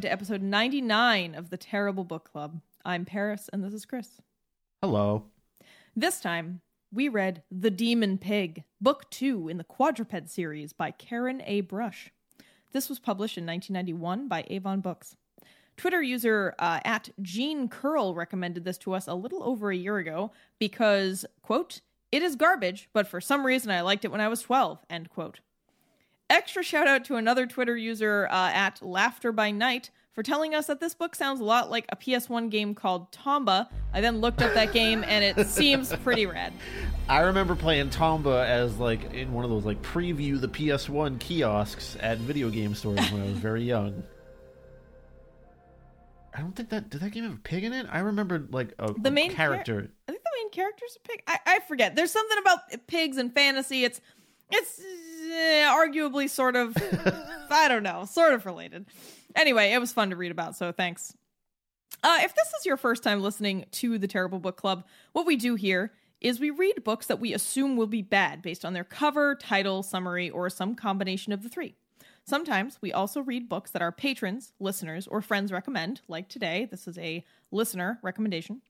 Welcome to episode 99 of the Terrible Book Club. I'm Paris and this is Chris. Hello. This time, we read The Demon Pig, book 2 in the Quadruped series by Karen A. Brush. This was published in 1991 by Avon Books. Twitter user uh, at Jean Curl recommended this to us a little over a year ago because, quote, it is garbage, but for some reason I liked it when I was 12, end quote. Extra shout out to another Twitter user uh, at Laughter by Night for telling us that this book sounds a lot like a PS1 game called Tomba. I then looked up that game and it seems pretty rad. I remember playing Tomba as like in one of those like preview the PS1 kiosks at video game stores when I was very young. I don't think that did that game have a pig in it. I remember like a, The a main char- character. I think the main character's a pig. I, I forget. There's something about pigs and fantasy. It's it's eh, arguably sort of I don't know, sort of related. Anyway, it was fun to read about, so thanks. Uh, if this is your first time listening to the Terrible Book Club, what we do here is we read books that we assume will be bad based on their cover, title, summary, or some combination of the three. Sometimes we also read books that our patrons, listeners, or friends recommend, like today. This is a listener recommendation.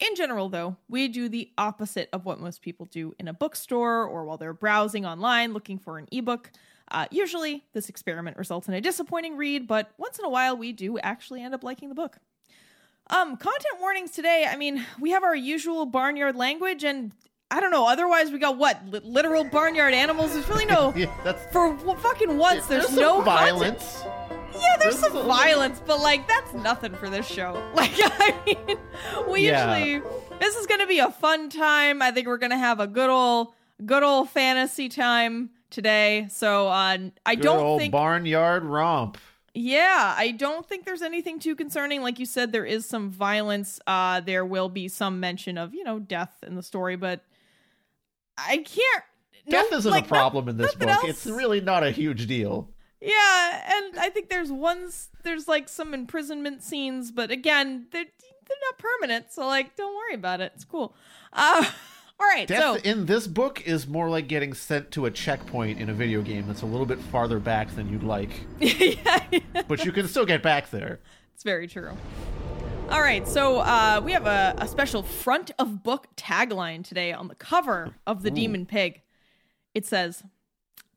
In general, though, we do the opposite of what most people do in a bookstore or while they're browsing online looking for an ebook. Uh, usually, this experiment results in a disappointing read, but once in a while, we do actually end up liking the book. Um, content warnings today. I mean, we have our usual barnyard language, and I don't know. Otherwise, we got what li- literal barnyard animals. There's really no. Yeah, For w- fucking once, there's, some no content. Yeah, there's some violence, but like that's nothing for this show. Like I mean, we Yeah. usually this is gonna be a fun time. I think we're gonna have a good old good old fantasy time today. So uh, I Good don't old think barnyard romp. yeah, I don't think there's anything too concerning. Like you said, there is some violence. Uh, there will be some mention of you know death in the story, but I can't. Death no, isn't like, a problem in this book. else. It's really not a huge deal. Yeah, and I think there's ones there's like some imprisonment scenes, but again, they're they're not permanent, so like don't worry about it. It's cool. Uh all right, Death so in this book is more like getting sent to a checkpoint in a video game that's a little bit farther back than you'd like, yeah, yeah, but you can still get back there. it's very true. All right, so uh, we have a, a special front of book tagline today on the cover of the Demon Pig. It says,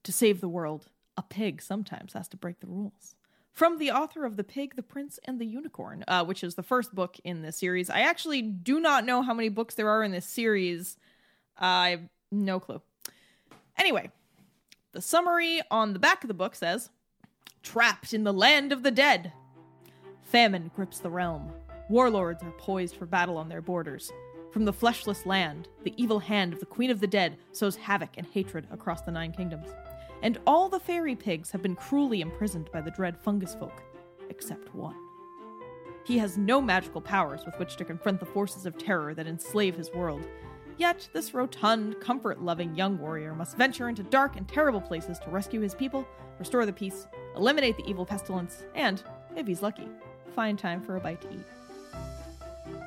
"To save the world, a pig sometimes has to break the rules." From the author of The Pig, the Prince, and the Unicorn, uh, which is the first book in this series. I actually do not know how many books there are in this series. Uh, I have no clue. Anyway, the summary on the back of the book says Trapped in the land of the dead. Famine grips the realm. Warlords are poised for battle on their borders. From the fleshless land, the evil hand of the Queen of the Dead sows havoc and hatred across the Nine Kingdoms. And all the fairy pigs have been cruelly imprisoned by the dread fungus folk, except one. He has no magical powers with which to confront the forces of terror that enslave his world. Yet, this rotund, comfort loving young warrior must venture into dark and terrible places to rescue his people, restore the peace, eliminate the evil pestilence, and, if he's lucky, find time for a bite to eat.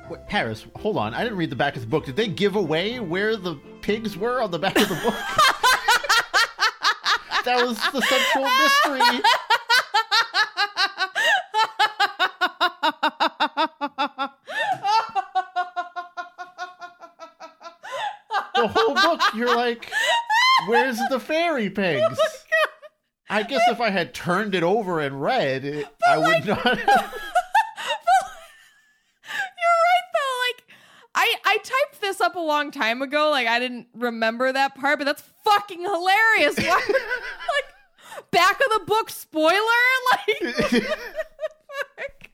Wait, Paris, hold on. I didn't read the back of the book. Did they give away where the pigs were on the back of the book? that was the central mystery. The whole book, you're like, where's the fairy pigs? Oh I guess if I had turned it over and read, it, I would not. Have... You're right though. Like I I typed this up a long time ago. Like I didn't remember that part, but that's fucking hilarious. Why, like back of the book spoiler. Like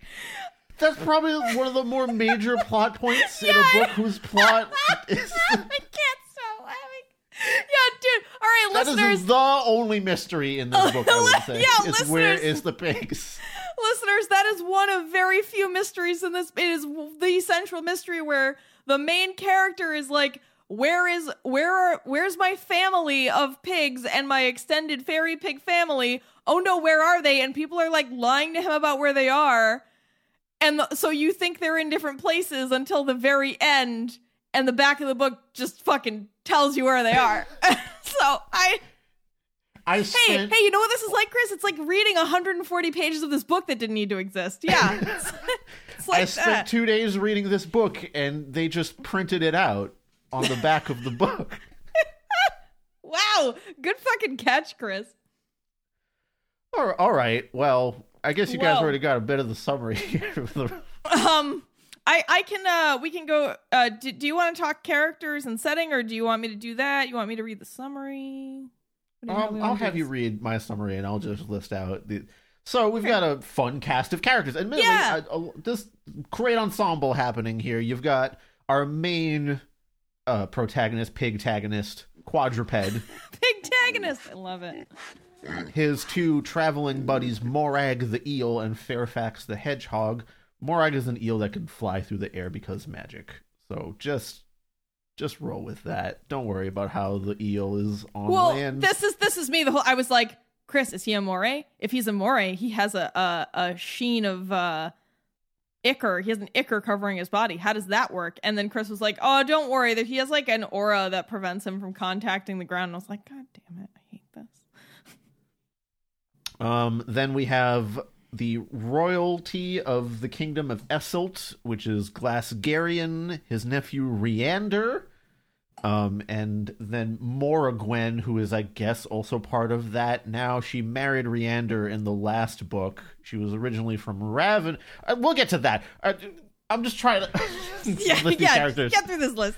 That's probably one of the more major plot points in a book whose plot is. I can't stop laughing. Yeah, dude. All right, That listeners. is the only mystery in this book. I would say. Yeah, is where is the pigs? listeners, that is one of very few mysteries in this. It is the central mystery where the main character is like, "Where is where are where's my family of pigs and my extended fairy pig family? Oh no, where are they?" And people are like lying to him about where they are, and the, so you think they're in different places until the very end, and the back of the book just fucking tells you where they are. so I. I Hey, spent. hey, you know what this is like, Chris? It's like reading 140 pages of this book that didn't need to exist. Yeah. It's, it's like I spent that. two days reading this book, and they just printed it out on the back of the book. wow. Good fucking catch, Chris. All all right. Well, I guess you guys Whoa. already got a bit of the summary here. Um I I can uh we can go uh do, do you want to talk characters and setting or do you want me to do that? You want me to read the summary? What do you- how do we Um, I'll have you read my summary, and I'll just list out the. So we've got a fun cast of characters. Admittedly, Yeah. a- a- this great ensemble happening here. You've got our main uh, protagonist, pigtagonist, quadruped. Pigtagonist. I love it. his two traveling buddies, Morag the eel and Fairfax the hedgehog. Morag is an eel that can fly through the air because magic. So just just roll with that. Don't worry about how the eel is on Well, land. this is this is me. The whole I was like, Chris, is he a moray? If he's a moray, he has a a, a sheen of uh ichor. He has an ichor covering his body. How does that work? And then Chris was like, Oh, don't worry, that he has like an aura that prevents him from contacting the ground. And I was like, God damn it, I hate this. Um, then we have the royalty of the kingdom of Esselt, which is Glasgarian, his nephew Riander, um, and then Mora Gwen, who is, I guess, also part of that. Now she married Riander in the last book. She was originally from Raven. Uh, we'll get to that. Uh, I'm just trying to Yeah, list these yeah. characters. Get through this list.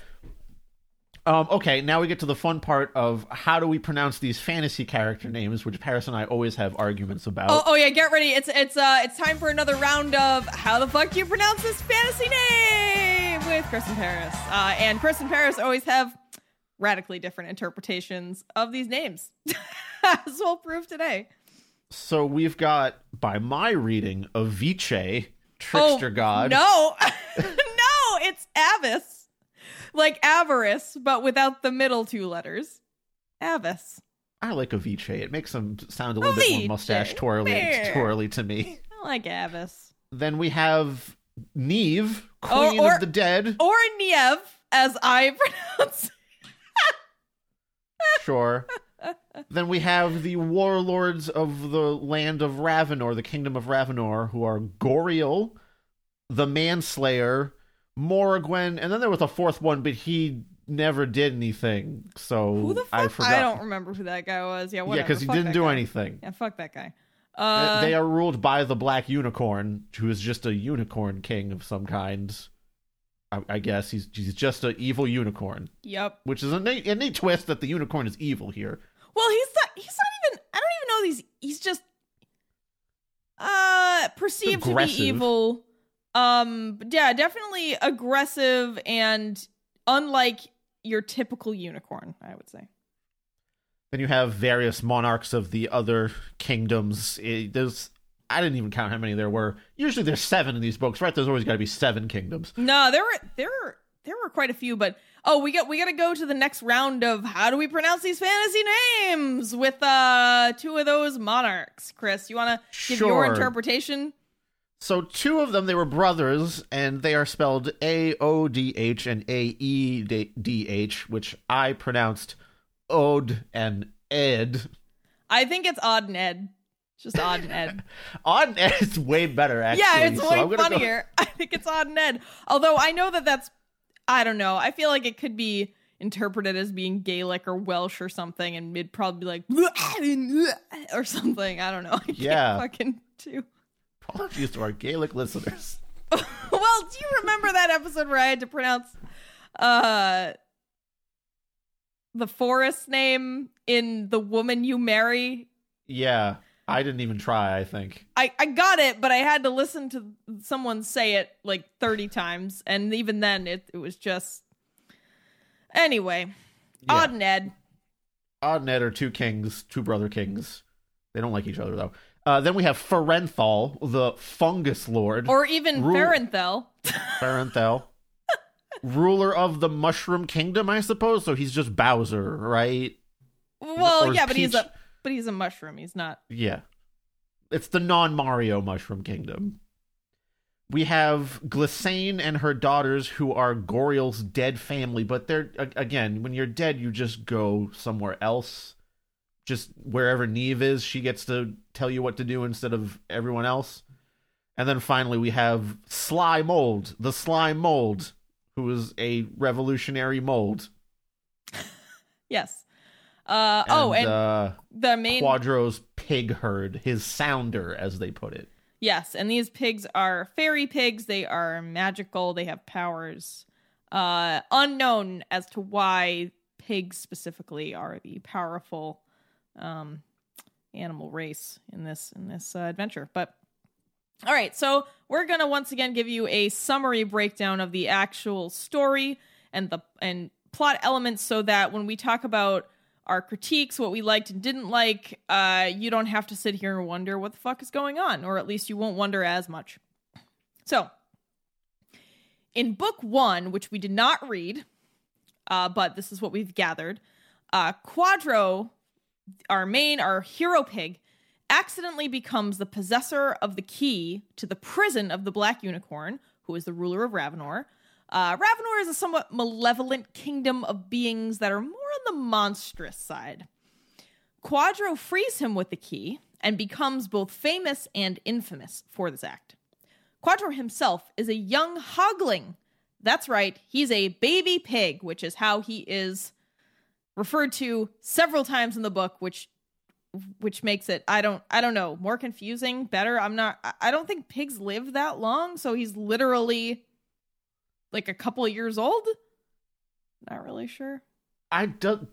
Um, okay, now we get to the fun part of how do we pronounce these fantasy character names, which Paris and I always have arguments about. Oh, oh yeah, get ready. It's it's uh it's time for another round of how the fuck do you pronounce this fantasy name with Chris and Paris. Uh, and Chris and Paris always have radically different interpretations of these names, as we'll prove today. So we've got, by my reading, Avice, trickster Oh, god. No, no, it's Avis, like avarice, but without the middle two letters. Avis. I like Avice. It makes him sound a little bit more mustache twirly, twirly to me. I like Avis. Then we have Neve, queen oh, or- of the dead. Or Niev, as I pronounce. Sure. then we have the warlords of the land of Ravenor, the kingdom of Ravenor, who are Goriel, the Manslayer, Moragwen, and then there was a fourth one, but he never did anything. So Who the fuck? I forgot. don't remember who that guy was. Yeah, whatever. yeah, because he Fuck didn't do guy. anything. Yeah, fuck that guy. Uh, they are ruled by the Black Unicorn, who is just a unicorn king of some kind. I, I guess he's he's just an evil unicorn, Yep. which is a neat, a neat twist that the unicorn is evil here. Well, he's not. He's not even. I don't even know these. He's just uh perceived to be evil. Um. Yeah, definitely aggressive and unlike your typical unicorn. I would say. Then you have various monarchs of the other kingdoms. It- there's I didn't even count how many there were. Usually there's seven in these books, right? There's always got to be seven kingdoms. No, there were there were there were quite a few, but oh, we got we got to go to the next round of how do we pronounce these fantasy names with uh two of those monarchs. Chris, you want to give your interpretation? So two of them, they were brothers, and they are spelled A O D H and A E D H, which I pronounced Ode and Ed. I think it's Odd and Ed. Just Odd and Ed. On Ed is way better, actually. yeah, it's so way gonna go- funnier. I think it's Odd and Ed. Although I know that that's I don't know. I feel like it could be interpreted as being Gaelic or Welsh or something, and it'd probably be like or something. I don't know. I can't Yeah. fucking do. Apologies to our Gaelic listeners. well, do you remember that episode where I had to pronounce uh the forest name in The Woman You Marry? Yeah, I didn't even try. I think. I, I got it, but I had to listen to someone say it like 30 times, and even then it, it was just anyway. Yeah. Odd and Ed. Odd and Ed are two kings, two brother kings. They don't like each other though. Uh, then we have Ferenthal, the fungus lord, Or even Rule- Ferenthel. Ferenthal, ruler of the Mushroom Kingdom, I suppose. So he's just Bowser, right? Well, Or yeah, but he's a but he's a mushroom. He's not Yeah. It's the non Mario Mushroom Kingdom. We have Glissane and her daughters, who are Goriel's dead family, but they're, again, when you're dead, you just go somewhere else. Just wherever Neve is, she gets to tell you what to do instead of everyone else. And then finally, we have Sly Mold, the Sly Mold, who is a revolutionary mold. yes. Uh oh, and uh, the main Quadro's pig herd, his sounder, as they put it. Yes, and these pigs are fairy pigs. They are magical. They have powers. Uh, unknown as to why pigs specifically are the powerful um, animal race in this in this uh, adventure. But all right, so we're gonna once again give you a summary breakdown of the actual story and the and plot elements, so that when we talk about our critiques, what we liked and didn't like, uh, you don't have to sit here and wonder what the fuck is going on, or at least you won't wonder as much. So, in book one, which we did not read, uh, but this is what we've gathered, uh, Quadro, our main, our hero pig, accidentally becomes the possessor of the key to the prison of the Black Unicorn, who is the ruler of Ravenor. Uh, Ravenor is a somewhat malevolent kingdom of beings that are more on the monstrous side. Quadro frees him with the key and becomes both famous and infamous for this act. Quadro himself is a young hogling. That's right, he's a baby pig, which is how he is referred to several times in the book, which which makes it I don't I don't know more confusing. Better, I'm not. I- don't think pigs live that long, so he's literally like a couple years old. Not really sure. I don't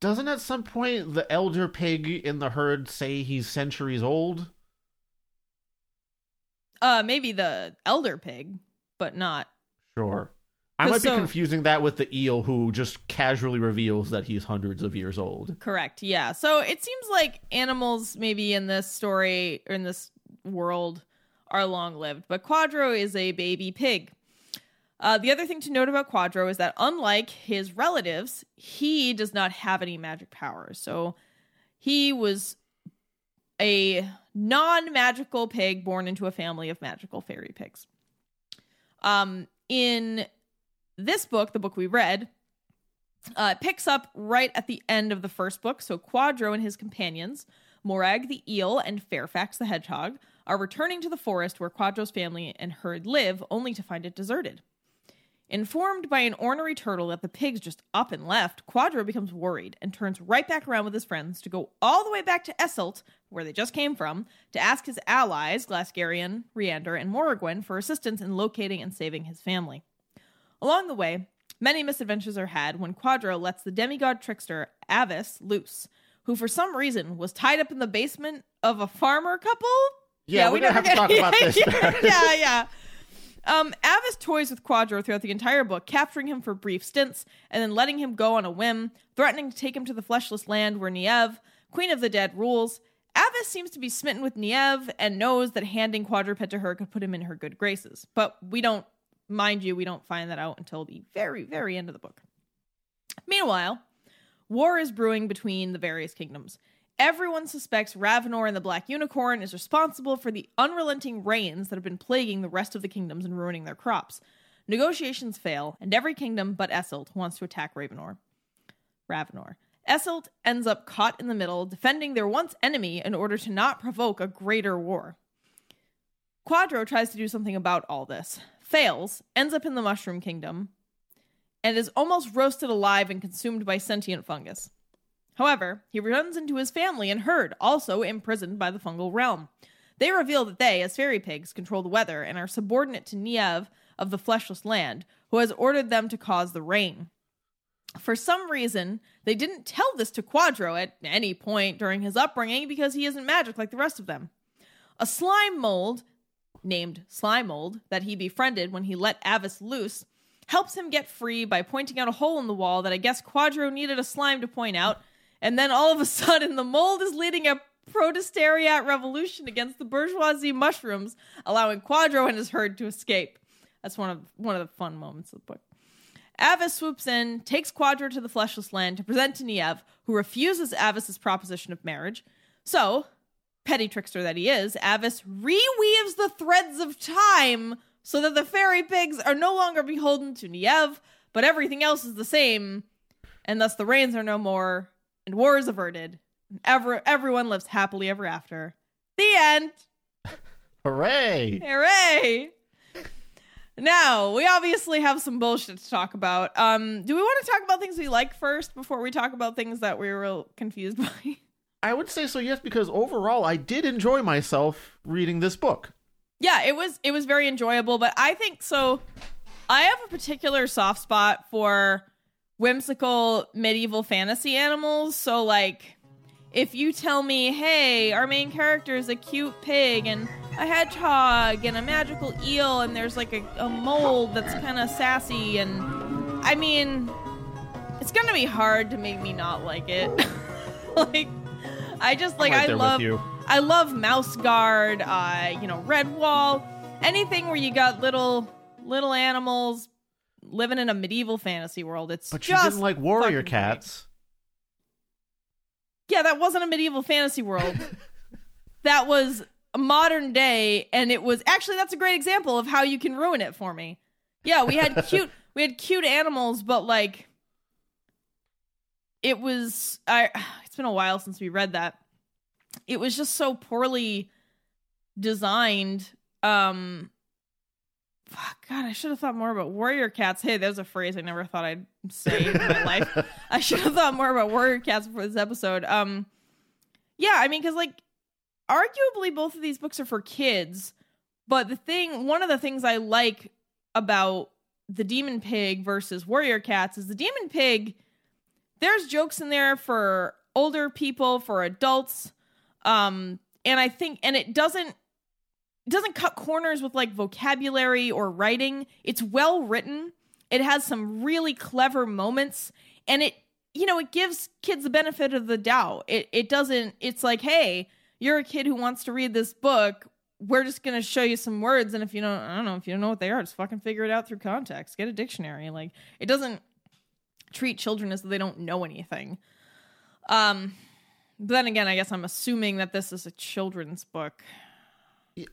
doesn't at some point the elder pig in the herd say he's centuries old? Uh, maybe the elder pig, but not. Sure. I might so- be confusing that with the eel who just casually reveals that he's hundreds of years old. Correct. Yeah. So it seems like animals, maybe in this story or in this world, are long lived, but Quadro is a baby pig. Uh, the other thing to note about Quadro is that, unlike his relatives, he does not have any magic powers. So he was a non magical pig born into a family of magical fairy pigs. Um, in this book, the book we read, uh, picks up right at the end of the first book. So Quadro and his companions, Morag the eel and Fairfax the hedgehog, are returning to the forest where Quadro's family and herd live, only to find it deserted. Informed by an ornery turtle that the pigs just up and left, Quadro becomes worried and turns right back around with his friends to go all the way back to Esselt, where they just came from, to ask his allies, Glasgarian, Riander, and Moragwyn, for assistance in locating and saving his family. Along the way, many misadventures are had when Quadro lets the demigod trickster Avis loose, who for some reason was tied up in the basement of a farmer couple. Yeah, we don't never have to talk about this. yeah, yeah, yeah. Um, Avis toys with Quadro throughout the entire book, capturing him for brief stints and then letting him go on a whim, threatening to take him to the fleshless land where Nieve, Queen of the Dead, rules. Avis seems to be smitten with Nieve and knows that handing quadruped to her could put him in her good graces. But we don't, mind you, we don't find that out until the very, very end of the book. Meanwhile, war is brewing between the various kingdoms. Everyone suspects Ravenor and the Black Unicorn is responsible for the unrelenting rains that have been plaguing the rest of the kingdoms and ruining their crops. Negotiations fail, and every kingdom but Esselt wants to attack Ravenor. Ravenor. Esselt ends up caught in the middle, defending their once enemy in order to not provoke a greater war. Quadro tries to do something about all this, fails, ends up in the Mushroom Kingdom, and is almost roasted alive and consumed by sentient fungus. However, he runs into his family and herd, also imprisoned by the fungal realm. They reveal that they, as fairy pigs, control the weather and are subordinate to Niev of the fleshless land, who has ordered them to cause the rain. For some reason, they didn't tell this to Quadro at any point during his upbringing because he isn't magic like the rest of them. A slime mold, named Slime Mold, that he befriended when he let Avis loose, helps him get free by pointing out a hole in the wall that I guess Quadro needed a slime to point out, and then all of a sudden the mold is leading a protestariat revolution against the bourgeoisie mushrooms, allowing Quadro and his herd to escape. That's one of one of the fun moments of the book. Avis swoops in, takes Quadro to the fleshless land to present to Niev, who refuses Avis's proposition of marriage. So, petty trickster that he is, Avis reweaves the threads of time so that the fairy pigs are no longer beholden to Niev, but everything else is the same, and thus the rains are no more, and war is averted. And ever, everyone lives happily ever after. The end. Hooray! Hooray! Now, we obviously have some bullshit to talk about. Um, do we want to talk about things we like first before we talk about things that we were real confused by? I would say so, yes, because overall I did enjoy myself reading this book. yeah, it was it was very enjoyable, but I think so I have a particular soft spot for whimsical medieval fantasy animals, so like if you tell me, "Hey, our main character is a cute pig and a hedgehog and a magical eel and there's like a, a mold that's kind of sassy and I mean, it's going to be hard to make me not like it." like I just like right I love you. I love Mouse Guard, uh, you know, Redwall, anything where you got little little animals living in a medieval fantasy world. It's But you didn't like warrior fucking great. cats. Yeah, that wasn't a medieval fantasy world. that was a modern day, and it was actually that's a great example of how you can ruin it for me. Yeah, we had cute we had cute animals, but like it was I it's been a while since we read that. It was just so poorly designed. Um fuck god, I should have thought more about warrior cats. Hey, there's a phrase I never thought I'd say in my life. I should have thought more about warrior cats for this episode. Um yeah, I mean cuz like arguably both of these books are for kids, but the thing one of the things I like about the demon pig versus warrior cats is the demon pig there's jokes in there for older people for adults. Um and i think and it doesn't it doesn't cut corners with like vocabulary or writing. It's well written. It has some really clever moments. And it you know it gives kids the benefit of the doubt. It it doesn't it's like hey you're a kid who wants to read this book. We're just gonna show you some words. And if you don't i don't know if you don't know what they are just fucking figure it out through context. Get a dictionary. Like it doesn't treat children as though they don't know anything um but then again i guess i'm assuming that this is a children's book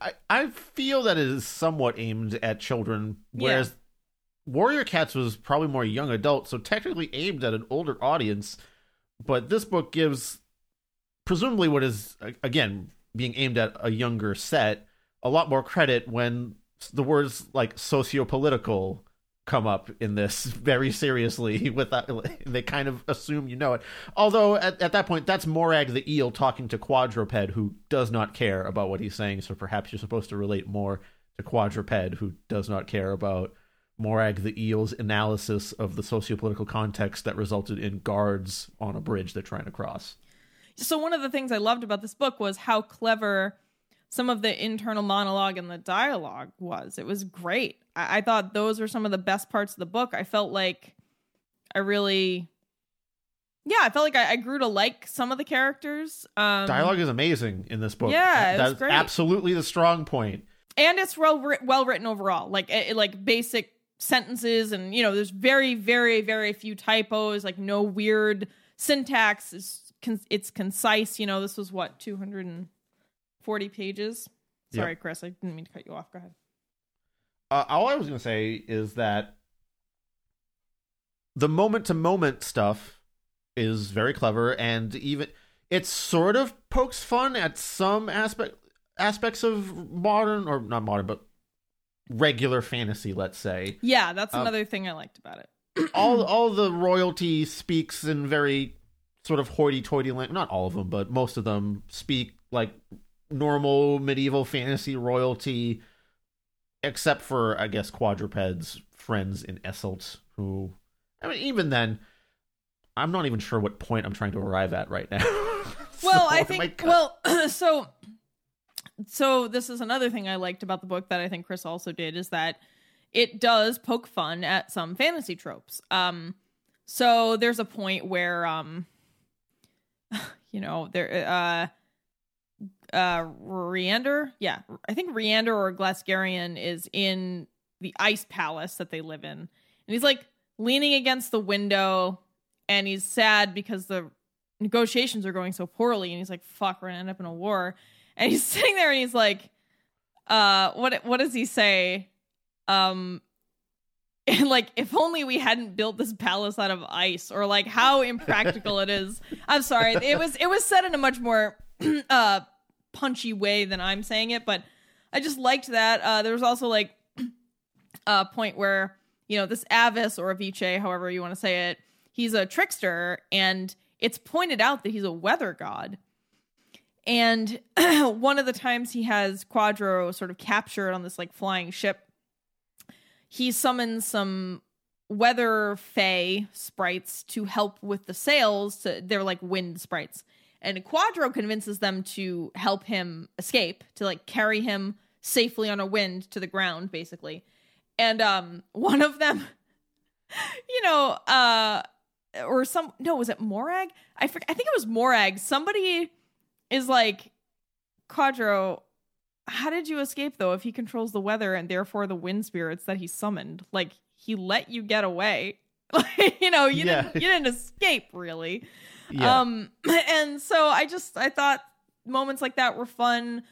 I, I feel that it is somewhat aimed at children, whereas Warrior Cats was probably more young adult, so technically aimed at an older audience. But this book gives, presumably, what is again being aimed at a younger set, a lot more credit when the words like socio-political come up in this very seriously without uh, they kind of assume you know it. Although at, at that point that's morag the eel talking to quadruped who does not care about what he's saying. So perhaps you're supposed to relate more to quadruped who does not care about morag the eel's analysis of the socio-political context that resulted in guards on a bridge they're trying to cross. So one of the things i loved about this book was how clever some of the internal monologue and the dialogue was. It was great. I, I thought those were some of the best parts of the book. I felt like i really yeah i felt like i, I grew to like some of the characters. Um dialogue is amazing in this book. Yeah, that's great. absolutely the strong point. and it's well well written overall. Like it, like basic sentences and you know there's very very very few typos like no weird syntax. Con- it's concise. You know this was what 240 pages sorry Yep. chris i didn't mean to cut you off go ahead uh, all I was going to say is that the moment to moment stuff is very clever, and even it sort of pokes fun at some aspect aspects of modern or not modern, but regular fantasy. Let's say yeah that's Um, another thing i liked about it all all the royalty speaks in very sort of hoity-toity language. Not all of them, but most of them speak like normal medieval fantasy royalty, except for I guess quadrupeds friends in Esselt, who I mean, even then, I'm not even sure what point I'm trying to arrive at right now. Well, So I think cut- well, so so this is another thing I liked about the book that I think Chris also did is that it does poke fun at some fantasy tropes. Um so there's a point where um you know, there uh uh Riander, yeah, I think Riander or Glasgarian is in the ice palace that they live in. And he's like leaning against the window and he's sad because the negotiations are going so poorly and he's like fuck we're gonna end up in a war. And he's sitting there and he's like uh what what does he say? Um and like if only we hadn't built this palace out of ice or like how impractical it is. I'm sorry it was it was said in a much more uh punchy way than i'm saying it but i just liked that. Uh there was also like a point where you know this avis or avice however you want to say it he's a trickster and it's pointed out that he's a weather god. And one of the times he has quadro sort of captured on this like flying ship he summons some weather fae sprites to help with the sails to, they're like wind sprites and quadro convinces them to help him escape to like carry him safely on a wind to the ground basically. And um one of them you know uh or some no was it morag? I for, i think it was morag. Somebody is like quadro how did you escape though if he controls the weather and therefore the wind spirits that he summoned? Like he let you get away. Like you know you Yeah. didn't you didn't escape really Yeah. um and so i just i thought moments like that were fun.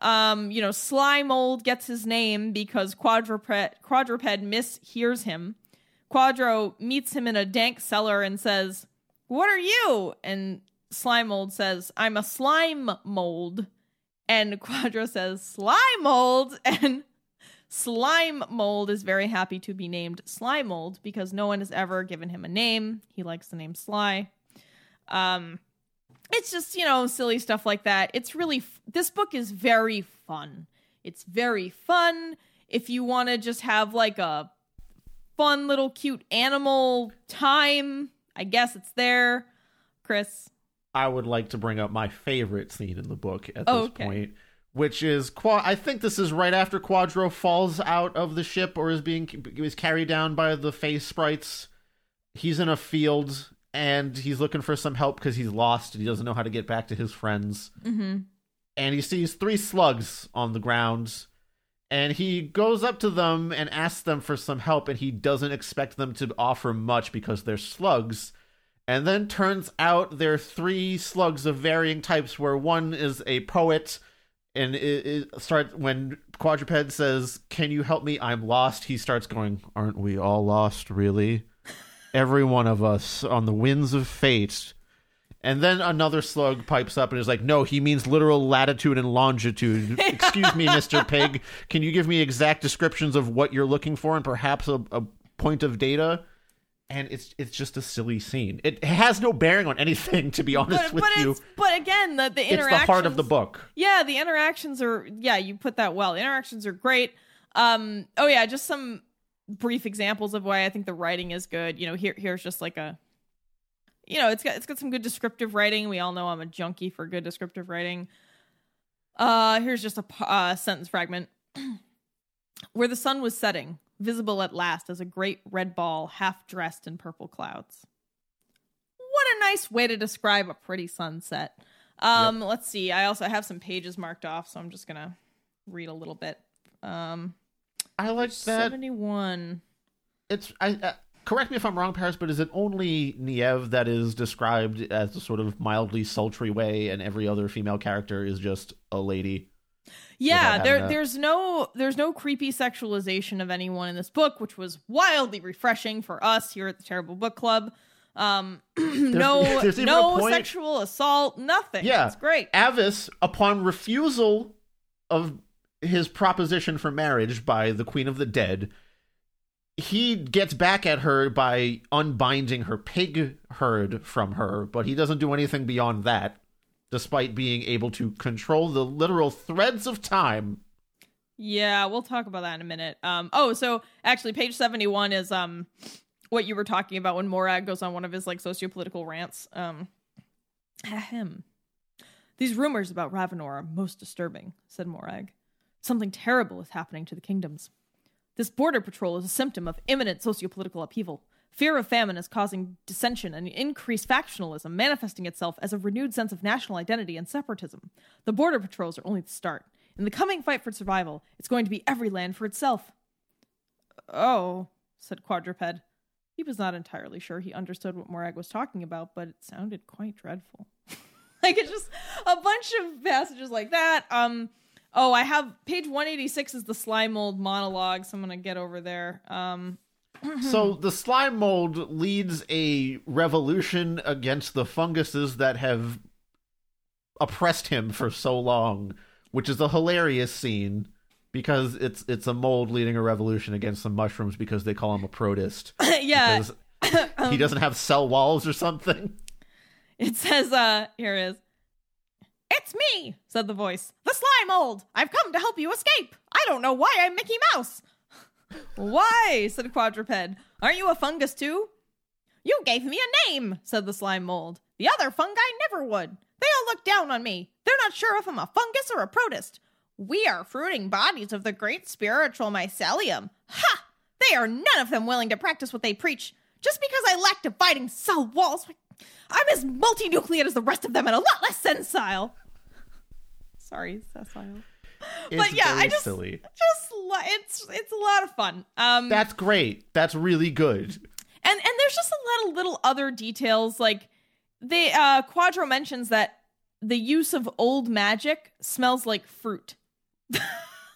Um you know sly mold gets his name because quadruped quadruped mishears him. Quadro meets him in a dank cellar and says what are you? And slime mold says i'm a slime mold. And quadro says slime mold? And slime mold is very happy to be named slime mold because no one has ever given him a name. He likes the name sly um it's just you know silly stuff like that. It's really f- this book is very fun. It's very fun. If you want to just have like a fun little cute animal time i guess it's there. Chris? I would like to bring up my favorite scene in the book at this okay. point, which is Qua- I think this is right after Quadro falls out of the ship or is being is carried down by the face sprites. He's in a field and he's looking for some help because he's lost and he doesn't know how to get back to his friends. mm-hmm. And he sees three slugs on the ground. And he goes up to them and asks them for some help, and he doesn't expect them to offer much because they're slugs. And then turns out there are three slugs of varying types, where one is a poet, and it, it starts when Quadruped says, "Can you help me? I'm lost." He starts going, "Aren't we all lost, really? Every one of us on the winds of fate." And then another slug pipes up and is like, "No, he means literal latitude and longitude. Excuse me, Mister Pig. Can you give me exact descriptions of what you're looking for and perhaps a, a point of data?" And it's it's just a silly scene. It has no bearing on anything, to be honest but, with but you. but again the the interactions. It's the heart of the book. yeah the interactions are yeah you put that well the interactions are great um oh yeah just some brief examples of why i think the writing is good. You know here here's just like a you know it's got it's got some good descriptive writing. We all know i'm a junkie for good descriptive writing. Uh here's just a uh, sentence fragment. Where the sun was setting visible at last as a great red ball half dressed in purple clouds. What a nice way to describe a pretty sunset. Um let's see. I also have some pages marked off so i'm just gonna read a little bit. Um I like that. 71 It's I. Uh, correct me if I'm wrong, Paris, but is it only Niev that is described as a sort of mildly sultry way, and every other female character is just a lady? Yeah, there a- there's no there's no creepy sexualization of anyone in this book, which was wildly refreshing for us here at the Terrible Book Club. Um, no there's no sexual assault, nothing. Yeah. it's great. Avis, upon refusal of his proposition for marriage by the Queen of the Dead, he gets back at her by unbinding her pig herd from her, but he doesn't do anything beyond that, despite being able to control the literal threads of time. Yeah, we'll talk about that in a minute. Um, oh, so actually, page seventy-one is um, what you were talking about when Morag goes on one of his like socio-political rants. Um, ahem. These rumors about Ravenor are most disturbing," said Morag. "Something terrible is happening to the kingdoms. This border patrol is a symptom of imminent sociopolitical upheaval. Fear of famine is causing dissension and increased factionalism, manifesting itself as a renewed sense of national identity and separatism. The border patrols are only the start. In the coming fight for survival, it's going to be every land for itself. Oh, said Quadruped. He was not entirely sure he understood what Morag was talking about, but it sounded quite dreadful. like it's just a bunch of passages like that. Um, Oh, I have page 186 is the slime mold monologue, so I'm gonna get over there. Um, so the slime mold leads a revolution against the funguses that have oppressed him for so long, which is a hilarious scene because it's it's a mold leading a revolution against some mushrooms because they call him a protist. yeah. he doesn't have cell walls or something. It says uh here it is. It's me, said the voice. The slime mold. I've come to help you escape. I don't know why I'm Mickey Mouse. why? said Quadruped. Aren't you a fungus too? You gave me a name, said the slime mold. The other fungi never would. They all look down on me. They're not sure if I'm a fungus or a protist. We are fruiting bodies of the great spiritual mycelium. Ha! They are none of them willing to practice what they preach. Just because I lack dividing cell walls, I'm as multinucleate as the rest of them and a lot less sensile. Sorry, sessile. It's but yeah, I just silly. just it's it's a lot of fun. Um, that's great. That's really good. And and there's just a lot of little other details like they uh Quadro mentions that the use of old magic smells like fruit.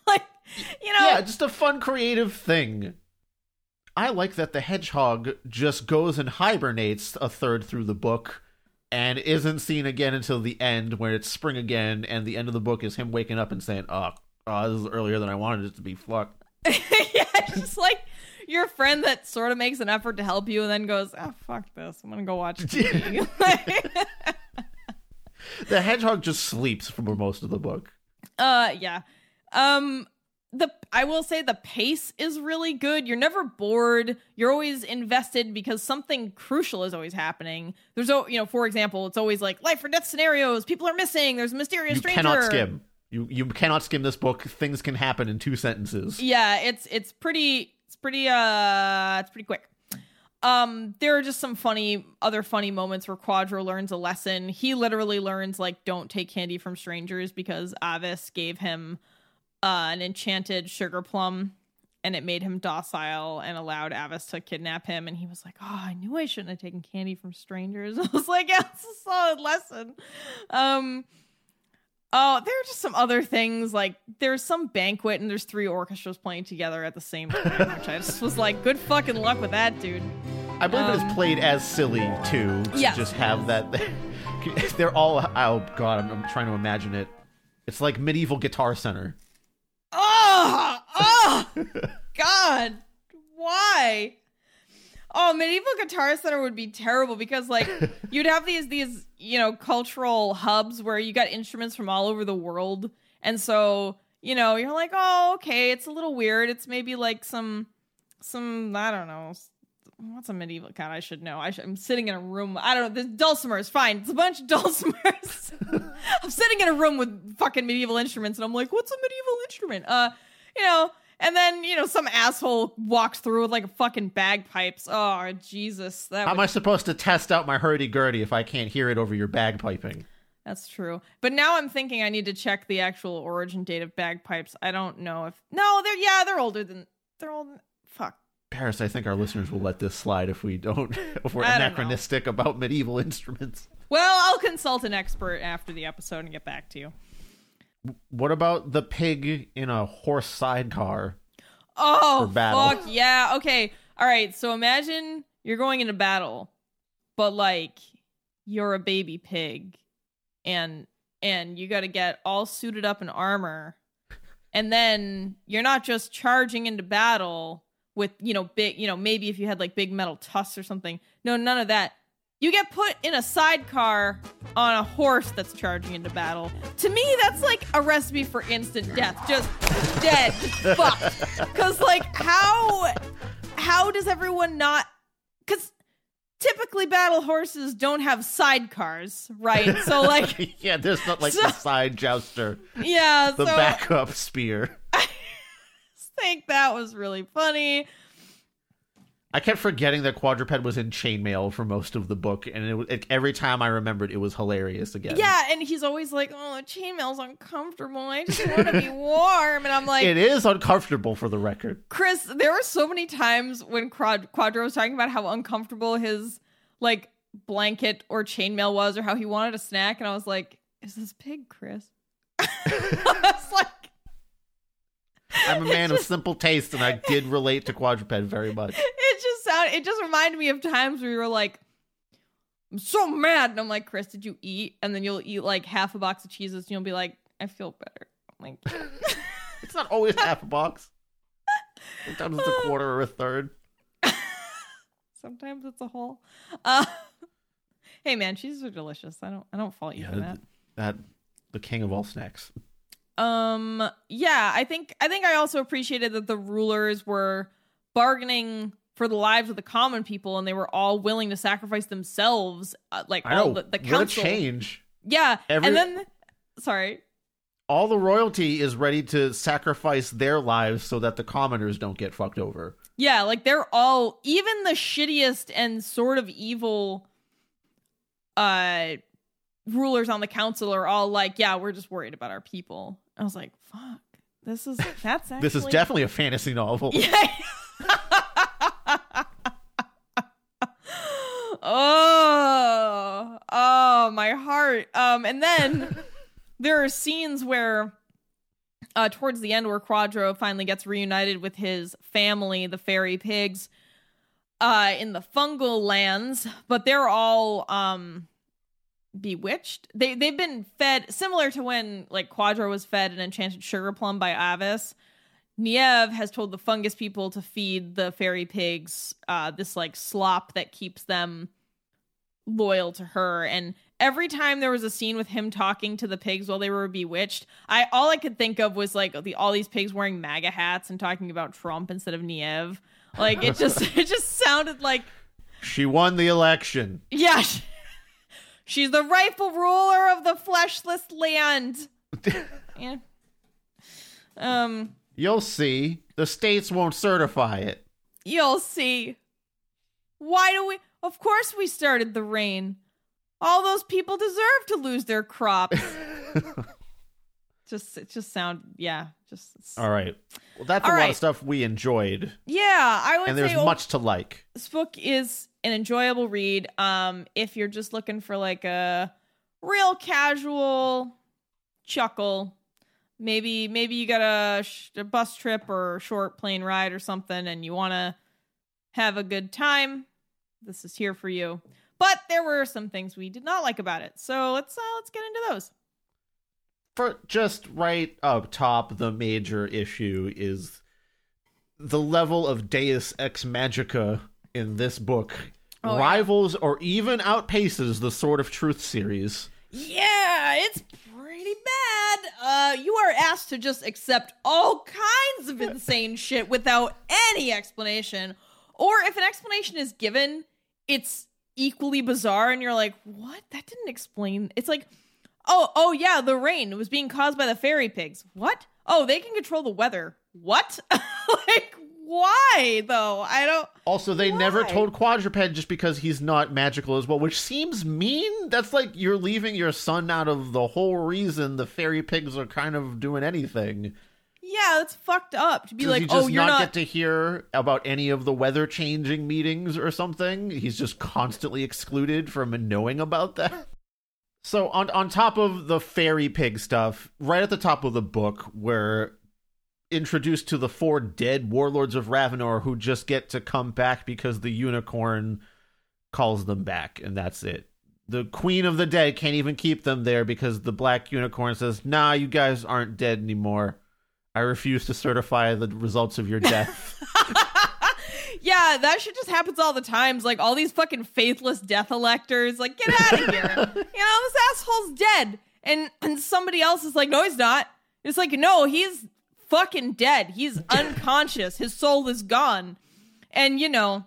like you know Yeah, just a fun creative thing. I like that the hedgehog just goes and hibernates a third through the book and isn't seen again until the end where it's spring again and the end of the book is him waking up and saying, Oh, oh this is earlier than I wanted it to be. Fuck. yeah, it's just like your friend that sort of makes an effort to help you and then goes, Oh fuck this. I'm gonna go watch TV. the hedgehog just sleeps for most of the book. Uh yeah. Um the I will say the pace is really good. You're never bored. You're always invested because something crucial is always happening. There's you know, for example, it's always like life or death scenarios. People are missing. There's a mysterious you stranger. You cannot skim. You you cannot skim this book. Things can happen in two sentences. Yeah, it's it's pretty it's pretty uh it's pretty quick. Um, there are just some funny other funny moments where Quadro learns a lesson. He literally learns like don't take candy from strangers because Avis gave him uh, an enchanted sugar plum and it made him docile and allowed Avis to kidnap him. And he was like, Oh, I knew I shouldn't have taken candy from strangers. I was like, Yeah, it's a solid lesson. Um, oh, there are just some other things like there's some banquet and there's three orchestras playing together at the same time, which I just was like, Good fucking luck with that, dude. I believe um, it is played as silly too. To yes. just have that. They're all. Oh god, I'm, I'm trying to imagine it. It's like medieval Guitar Center. God, why? Oh, medieval guitar center would be terrible because like you'd have these these you know cultural hubs where you got instruments from all over the world, and so you know you're like, oh, okay, it's a little weird. It's maybe like some some I don't know. What's a medieval god i should know. I am sitting in a room. I don't know. The dulcimers. Fine. It's a bunch of dulcimers. I'm sitting in a room with fucking medieval instruments and i'm like what's a medieval instrument? Uh you know and then you know some asshole walks through with like fucking bagpipes. Oh jesus that how would... am i supposed to test out my hurdy-gurdy if i can't hear it over your bagpiping? That's true. But now i'm thinking i need to check the actual origin date of bagpipes. I don't know if no they're yeah they're older than they're old fuck. Paris, I think our listeners will let this slide if we don't, if we're anachronistic about medieval instruments. Well, I'll consult an expert after the episode and get back to you. What about the pig in a horse sidecar? Oh, fuck yeah. Okay. All right. So imagine you're going into battle, but like you're a baby pig and and you got to get all suited up in armor. And then you're not just charging into battle with you know big you know maybe if you had like big metal tusks or something. No, none of that. You get put in a sidecar on a horse that's charging into battle. To me, that's like a recipe for instant death. Just dead, fucked. Because like how how does everyone not? Because typically battle horses don't have sidecars, right? So like yeah, there's not like So- the side jouster, yeah, the so backup spear. I think that was really funny. I kept forgetting that quadruped was in chainmail for most of the book, and it, it, every time I remembered, it was hilarious again. Yeah, and he's always like, "Oh, chainmail's uncomfortable. I just want to be warm." And I'm like, it is uncomfortable for the record. Chris, there were so many times when Quad- Quadro was talking about how uncomfortable his like blanket or chainmail was, or how he wanted a snack, and I was like, "Is this pig, Chris?" I was like, I'm a man of simple taste, and I did relate to quadruped very much. it just sound it just reminded me of times where you were like i'm so mad and i'm like chris did you eat and then you'll eat like half a box of cheeses and you'll be like i feel better i'm like It's not always half a box. Sometimes it's a quarter or a third. sometimes it's a whole uh hey man cheeses are delicious i don't i don't fault you Yeah, for that that the king of all snacks. Um yeah i think i think i also appreciated that the rulers were bargaining for the lives of the common people and they were all willing to sacrifice themselves uh, like I all know. the, the what a council change. yeah Every- and then sorry All the royalty is ready to sacrifice their lives so that the commoners don't get fucked over. Yeah, like they're all even the shittiest and sort of evil uh rulers on the council are all like, yeah, we're just worried about our people. I was like, fuck. This is that's actually This is definitely a fantasy novel. Yeah. oh, oh, my heart. Um, and then there are scenes where, uh, towards the end, where Quadro finally gets reunited with his family, the fairy pigs, uh, in the fungal lands, but they're all um bewitched. They they've been fed similar to when like Quadro was fed an enchanted sugar plum by Avis. Niev has told the fungus people to feed the fairy pigs uh, this like slop that keeps them loyal to her. And every time there was a scene with him talking to the pigs while they were bewitched, I all I could think of was like the all these pigs wearing MAGA hats and talking about Trump instead of Niev. Like it just it just sounded like She won the election. yeah. She's the rightful ruler of the fleshless land. yeah. Um, You'll see. The states won't certify it. you'll see. Why do we? Of course, we started the rain. All those people deserve to lose their crops. just, it just sound, yeah, just. All right. Well, that's All a lot of stuff we enjoyed, Yeah, I would and there's say much to like. this book is an enjoyable read. Um, if you're just looking for like a real casual chuckle, maybe maybe you got a, sh- a bus trip or a short plane ride or something, and you want to have a good time. This is here for you. But there were some things we did not like about it, so let's uh, let's get into those. For just right up top, the major issue is the level of Deus Ex Magica in this book Oh, yeah. rivals or even outpaces the Sword of Truth series. Yeah, it's pretty bad. Uh, you are asked to just accept all kinds of insane shit without any explanation. Or if an explanation is given, it's equally bizarre and you're like, what? That didn't explain. It's like, oh, oh yeah, the rain was being caused by the fairy pigs. What? Oh, they can control the weather. What? like, why though? I don't. Also, they never told Quadruped just because he's not magical as well, which seems mean. That's like you're leaving your son out of the whole reason the fairy pigs are kind of doing anything. Yeah, that's fucked up to be Does like, oh, you're not, not. get to hear about any of the weather changing meetings or something? He's just constantly excluded from knowing about that. So on on top of the fairy pig stuff, right at the top of the book, we're introduced to the four dead warlords of Ravenor who just get to come back because the unicorn calls them back, and that's it. The queen of the dead can't even keep them there because the black unicorn says, "Nah, you guys aren't dead anymore. I refuse to certify the results of your death." Yeah, that shit just happens all the times. Like all these fucking faithless death electors. Like, get out of here. you know, this asshole's dead. And and somebody else is like, no, he's not. It's like, no, he's fucking dead. He's unconscious. His soul is gone. And you know,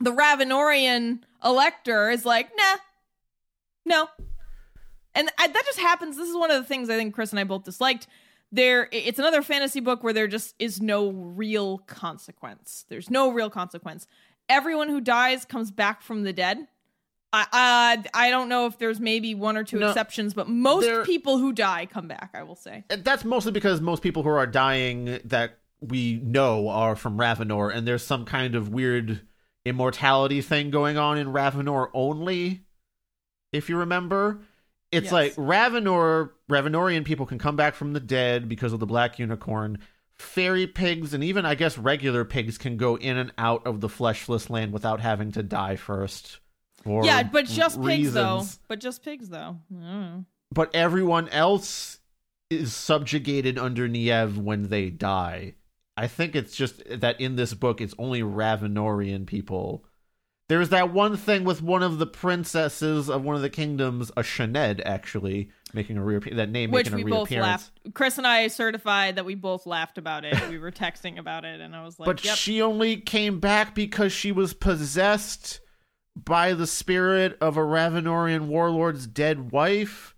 the Ravenorian elector is like, nah, no. And I, that just happens. This is one of the things I think Chris and I both disliked. There, it's another fantasy book where there just is no real consequence. There's no real consequence. Everyone who dies comes back from the dead. I, I, I don't know if there's maybe one or two No, exceptions, but most people who die come back. I will say. That's mostly because most people who are dying that we know are from Ravenor, and there's some kind of weird immortality thing going on in Ravenor only. If you remember, it's Yes. like Ravenor, Ravenorian people can come back from the dead because of the black unicorn. Fairy pigs and even I guess regular pigs can go in and out of the fleshless land without having to die first. Yeah, but just pigs though. But just pigs though. I don't know. but everyone else is subjugated under Niev when they die. I think it's just that in this book, it's only Ravenorian people. There's that one thing with one of the princesses of one of the kingdoms, a Shaned, actually making a reappearance. That name Which making we a both reappearance. laughed. Chris and I certified that we both laughed about it. we were texting about it, and I was like, But "Yep." she only came back because she was possessed by the spirit of a Ravenorian warlord's dead wife,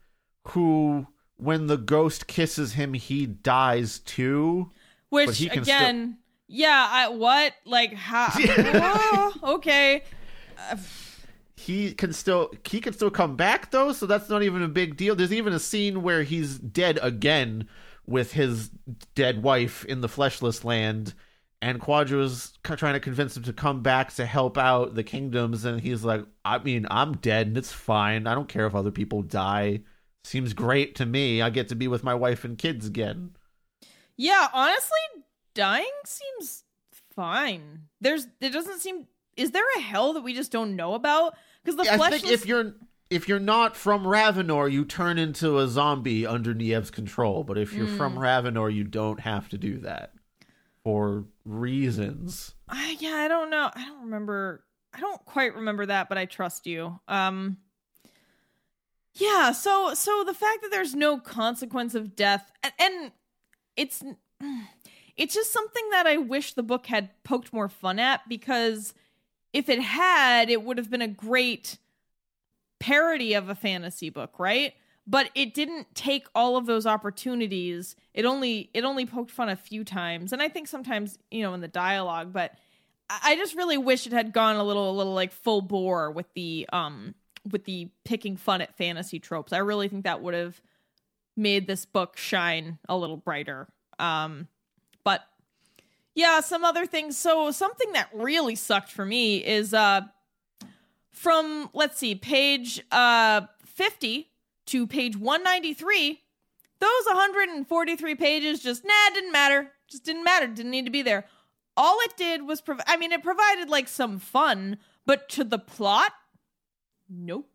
who, when the ghost kisses him, he dies too. Which again, yeah, I what like how? oh, okay, he can still he can still come back though so that's not even a big deal there's even a scene where he's dead again with his dead wife in the fleshless land and Quadra's trying to convince him to come back to help out the kingdoms and he's like I mean I'm dead and it's fine I don't care if other people die seems great to me I get to be with my wife and kids again yeah. Honestly, dying seems fine. There's it doesn't seem. Is there a hell that we just don't know about? Because the flesh. I think if you're if you're not from Ravenor, you turn into a zombie under Niev's control. But if you're from Mm. Ravenor, you don't have to do that for reasons. I, yeah, I don't know. I don't remember. I don't quite remember that, but I trust you. Um Yeah, so so the fact that there's no consequence of death and, and it's it's just something that I wish the book had poked more fun at because if it had, it would have been a great parody of a fantasy book, right? But it didn't take all of those opportunities. It only it only poked fun a few times, and I think sometimes you know in the dialogue. But I just really wish it had gone a little a little like full bore with the um with the picking fun at fantasy tropes. I really think that would have made this book shine a little brighter. Um, but yeah, some other things. So something that really sucked for me is uh from let's see, page uh 50 to page 193. Those 143 pages just nah, didn't matter. Just didn't matter. Didn't need to be there. All it did was provide. I mean, it provided like some fun, but to the plot, nope.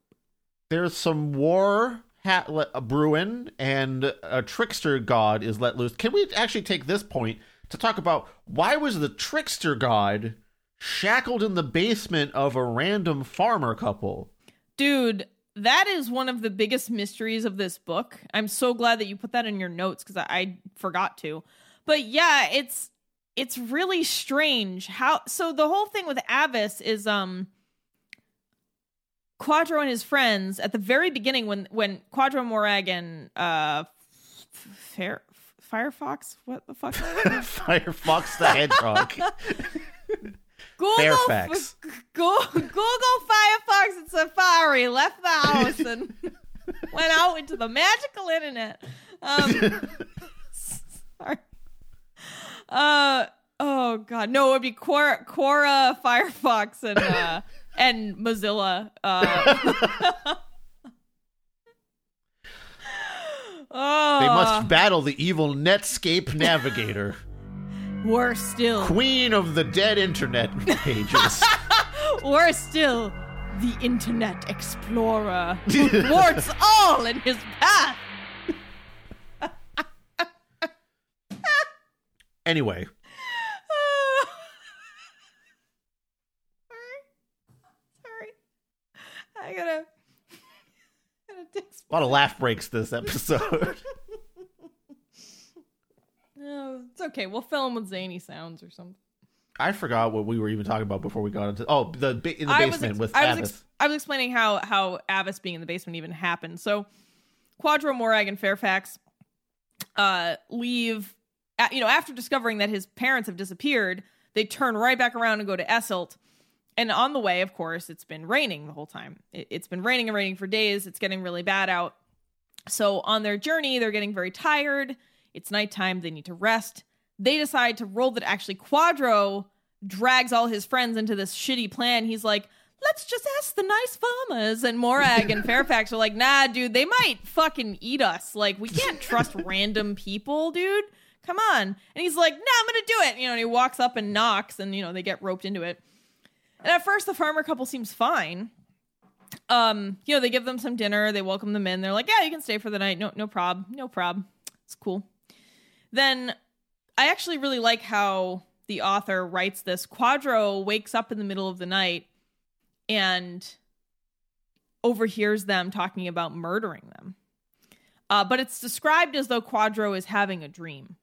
There's some war ha- le- a brewing, and a trickster god is let loose. Can we actually take this point to talk about why was the trickster god shackled in the basement of a random farmer couple? Dude, that is one of the biggest mysteries of this book. I'm so glad that you put that in your notes because I, I forgot to. But yeah, it's it's really strange how so the whole thing with Avis is um Quadro and his friends at the very beginning when when Quadro Morag and uh Fair Firefox what the fuck Firefox the Hedgehog. Google Fairfax. Go, Google Firefox and Safari left the house and went out into the magical internet. Um, sorry. Uh oh god, no, it would be Quora, Quora Firefox, and uh, and Mozilla. Uh, Oh. They must ah. battle the evil Netscape Navigator. Worse still. Queen of the dead internet pages. Worse still, the Internet Explorer who thwarts all in his path. anyway. Sorry. Sorry. I gotta a lot of laugh breaks this episode. No, it's okay. We'll fill them with zany sounds or something. I forgot what we were even talking about before we got into. Oh, the ba- in the I was basement ex- with I was, ex- I was explaining how how Avis being in the basement even happened. So, Quadro, Morag, and Fairfax uh, leave. You know, after discovering that his parents have disappeared, they turn right back around and go to Esselt. And on the way, of course, it's been raining the whole time. It, it's been raining and raining for days. It's getting really bad out. So on their journey, they're getting very tired. It's nighttime. They need to rest. They decide to roll that actually Quadro drags all his friends into this shitty plan. He's like, let's just ask the nice farmers. And Morag and Fairfax are like, nah, dude, they might fucking eat us. Like, we can't trust random people, dude. Come on. And he's like, nah, I'm going to do it. You know, and he walks up and knocks, and, you know, they get roped into it. And at first, the farmer couple seems fine. Um, you know, they give them some dinner, they welcome them in. They're like, "Yeah, you can stay for the night. No, no prob, no prob. It's cool." Then, I actually really like how the author writes this. Quadro wakes up in the middle of the night and overhears them talking about murdering them. Uh, but it's described as though Quadro is having a dream.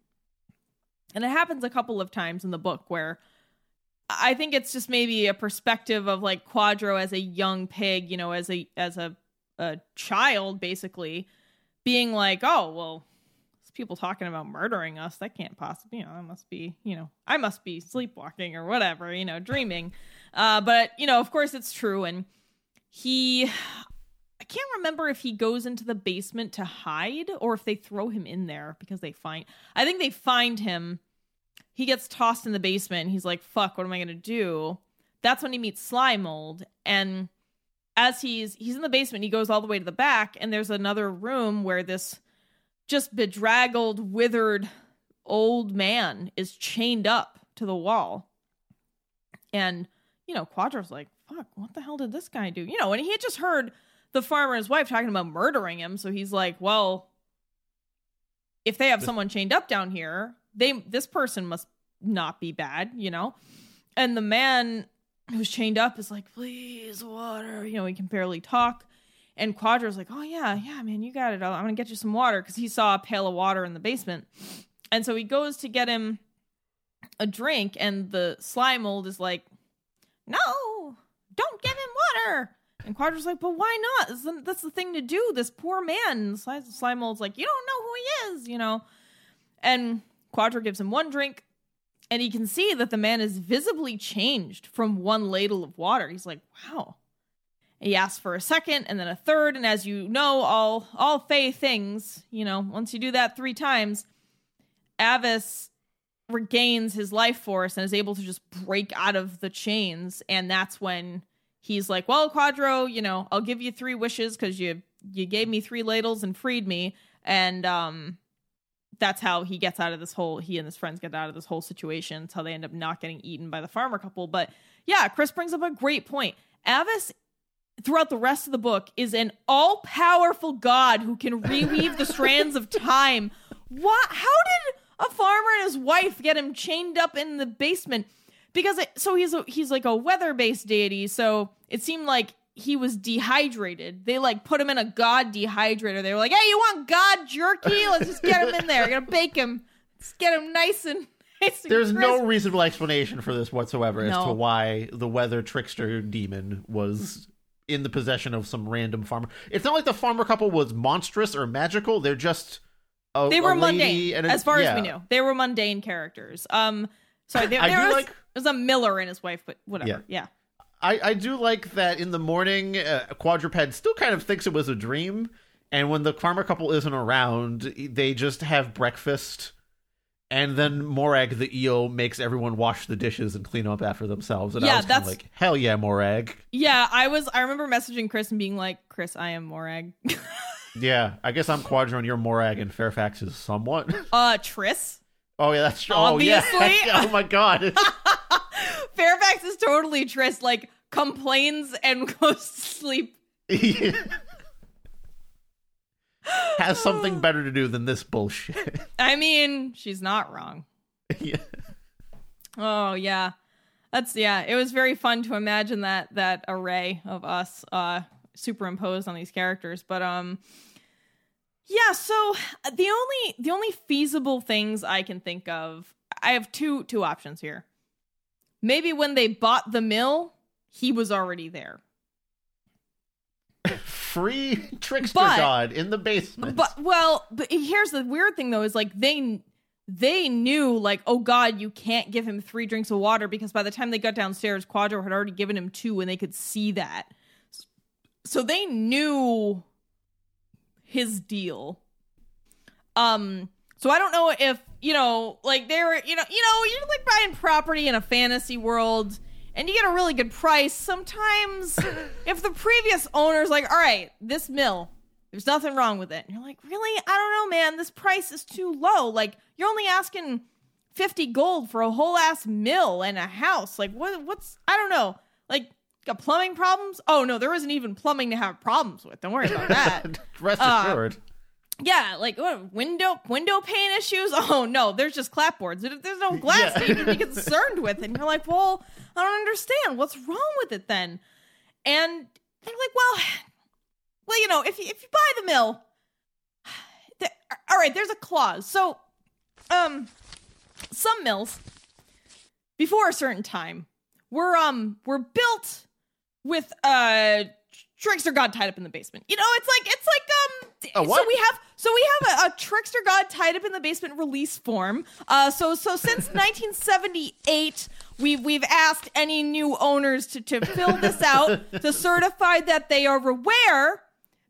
And it happens a couple of times in the book where I think it's just maybe a perspective of like Quadro as a young pig, you know, as a as a a child basically being like, "Oh, well, people talking about murdering us. That can't possibly, you know, that must be, you know, I must be sleepwalking or whatever, you know, dreaming." Uh but, you know, of course it's true and he I can't remember if he goes into the basement to hide or if they throw him in there because they find I think they find him he gets tossed in the basement and he's like fuck what am i going to do? That's when he meets slime mold and as he's he's in the basement he goes all the way to the back and there's another room where this just bedraggled withered old man is chained up to the wall. And you know quadro's like fuck what the hell did this guy do? You know and he had just heard the farmer and his wife talking about murdering him so he's like well if they have someone chained up down here they this person must not be bad, you know? And the man who's chained up is like, please, water. You know, he can barely talk. And Quadra's like, oh, yeah, yeah, man, you got it. I'm going to get you some water because he saw a pail of water in the basement. And so he goes to get him a drink, and the slime mold is like, no, don't give him water. And Quadra's like, but why not? That's the- thing to do. This poor man. Slime mold's like, you don't know who he is, you know? And Quadro gives him one drink, and he can see that the man is visibly changed from one ladle of water. He's like, wow. He asks for a second and then a third, and as you know, all all Fey things, you know, once you do that three times, Avis regains his life force and is able to just break out of the chains, and that's when he's like, "Well, Quadro, you know, I'll give you three wishes because you you gave me three ladles and freed me, and um, that's how he gets out of this whole he and his friends get out of this whole situation. Until they end up not getting eaten by the farmer couple. But yeah chris brings up a great point. Avis throughout the rest of the book is an all-powerful god who can reweave the strands of time. What how did a farmer and his wife get him chained up in the basement? Because it, so he's a, he's like a weather-based deity so it seemed like he was dehydrated. They like put him in a god dehydrator. They were like, "Hey, you want god jerky? Let's just get him in there. We're gonna bake him. Let's get him nice and nice and There's no reasonable explanation for this whatsoever as to why the weather trickster demon was in the possession of some random farmer. It's not like the farmer couple was monstrous or magical. They're just a, They were mundane, and a- as far as we knew. They were mundane characters. Um, sorry, there, there was, like- there's a Miller and his wife, but whatever. Yeah. Yeah. I, I do like that in the morning, uh, Quadruped still kind of thinks it was a dream. And when the farmer couple isn't around, they just have breakfast. And then Morag the eel makes everyone wash the dishes and clean up after themselves. And Yeah, I was that's- like, hell yeah, Morag. Yeah, I was. I remember messaging Chris and being like, "Chris, I am Morag." Yeah, I guess I'm Quadro and you're Morag and Fairfax is somewhat. uh, Tris. Oh, yeah, that's true. Obviously. Oh, yeah. oh my God. Fairfax is totally Tris. Like complains and goes to sleep. Has something better to do than this bullshit. I mean, she's not wrong. yeah. Oh yeah. That's yeah, it was very fun to imagine that that array of us uh superimposed on these characters. But um, yeah. So the only the only feasible things I can think of, I have two two options here. Maybe when they bought the mill, he was already there. Free trickster But- god in the basement. But well, but here's the weird thing though is like they they knew like oh god you can't give him three drinks of water because by the time they got downstairs Quadro had already given him two and they could see that. So they knew his deal. Um so I don't know if, you know, like they were, you know, you know, you're like buying property in a fantasy world and you get a really good price. Sometimes if the previous owner's like, "All right, this mill there's nothing wrong with it. And you're like, really? I don't know, man. This price is too low. Like, you're only asking 50 gold for a whole ass mill and a house. Like, what? What's, I don't know. Like, got plumbing problems? Oh, no, there isn't even plumbing to have problems with. Don't worry about that. Rest uh, assured. Yeah, like, what, window, window pane issues? Oh, no, there's just clapboards. There's no glass Yeah. to even be concerned with. And you're like, well, I don't understand. What's wrong with it then? And they're like, well, well, you know, if you, if you buy the mill, all right, there's a clause. So, um, some mills before a certain time were um were built with uh trickster god tied up in the basement. You know, it's like it's like um A so what? we have so we have a, a trickster god tied up in the basement release form. Uh so so since 1978 we've we've asked any new owners to to fill this out to certify that they are aware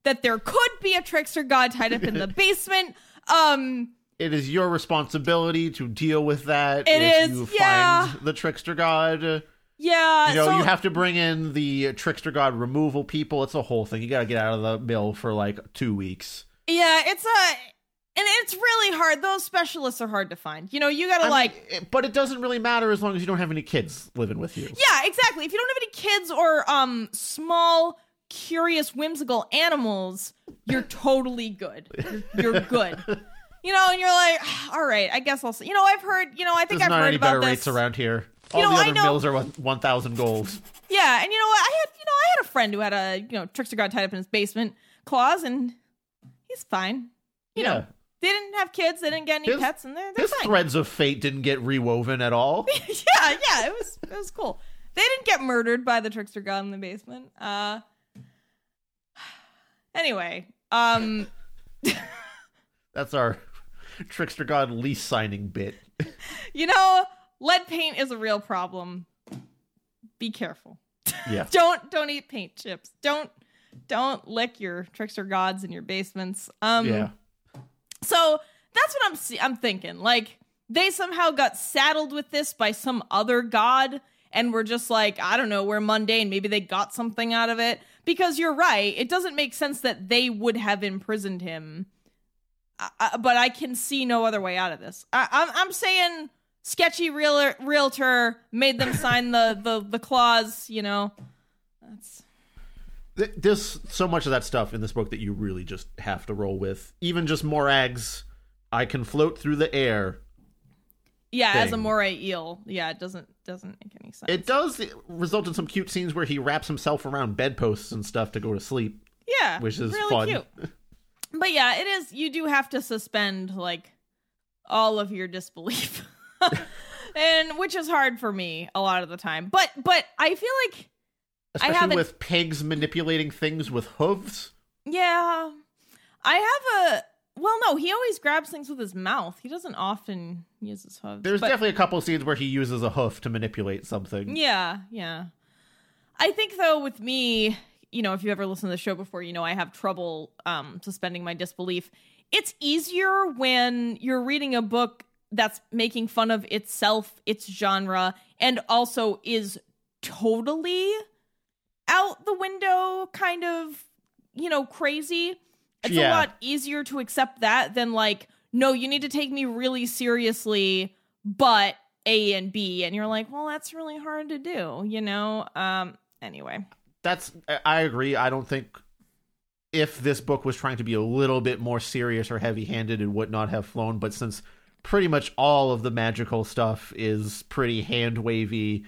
that there could be a trickster god tied up in the basement. Um It is your responsibility to deal with that. It if is, you yeah. find the trickster god. Yeah, You know, so, you have to bring in the trickster god removal people. It's a whole thing. You got to get out of the mill for like two weeks. Yeah, it's a and it's really hard. Those specialists are hard to find. You know, you gotta I mean, like it- but it doesn't really matter as long as you don't have any kids living with you. Yeah, exactly. If you don't have any kids or um small, curious, whimsical animals, you're totally good. You're, you're good. You know, and you're like, all right, I guess I'll. s- You know, I've heard. You know, I think There's I've not heard any about better this. rates around here. All You know, the other mills are one thousand gold. Yeah, and you know what? I had, you know, I had a friend who had a, you know, trickster god tied up in his basement claws, and he's fine. You yeah. know, they didn't have kids, they didn't get any His- pets, and they're, they're His fine. threads of fate didn't get rewoven at all. yeah, yeah, it was it was cool. They didn't get murdered by the trickster god in the basement. Uh anyway, um That's our trickster god lease signing bit. you know, lead paint is a real problem. Be careful. Yeah. Don't don't eat paint chips. Don't don't lick your trickster gods in your basements. Um yeah. So that's what I'm see- I'm thinking. Like they somehow got saddled with this by some other god and were just like, I don't know, we're mundane. Maybe they got something out of it. Because you're right, it doesn't make sense that they would have imprisoned him. I, I- but I can see no other way out of this. I, I'm I'm saying sketchy real, realtor made them sign the the the clause. You know, that's Th- There's so much of that stuff in this book that you really just have to roll with. Even just Morags, I can float through the air. yeah. As a Thing. moray eel, yeah, it doesn't doesn't make any sense. It does result in some cute scenes where he wraps himself around bedposts and stuff to go to sleep. Yeah, which is really fun. cute. But yeah, it is. You do have to suspend like all of your disbelief, and which is hard for me a lot of the time. But but I feel like Especially with pigs manipulating things with hooves. yeah, I have a. Well, no, he always grabs things with his mouth. He doesn't often use his hooves. There's but- definitely a couple scenes where he uses a hoof to manipulate something. Yeah, yeah. I think though with me, you know, if you ever listened to the show before, you know I have trouble um suspending my disbelief. It's easier when you're reading a book that's making fun of itself, its genre, and also is totally out the window kind of, you know, crazy. It's a lot easier to accept that than like, no, you need to take me really seriously, but A and B. And you're like, well, that's really hard to do, you know? Um, anyway. That's I- agree. I don't think if this book was trying to be a little bit more serious or heavy-handed, it would not have flown. But since pretty much all of the magical stuff is pretty hand wavy,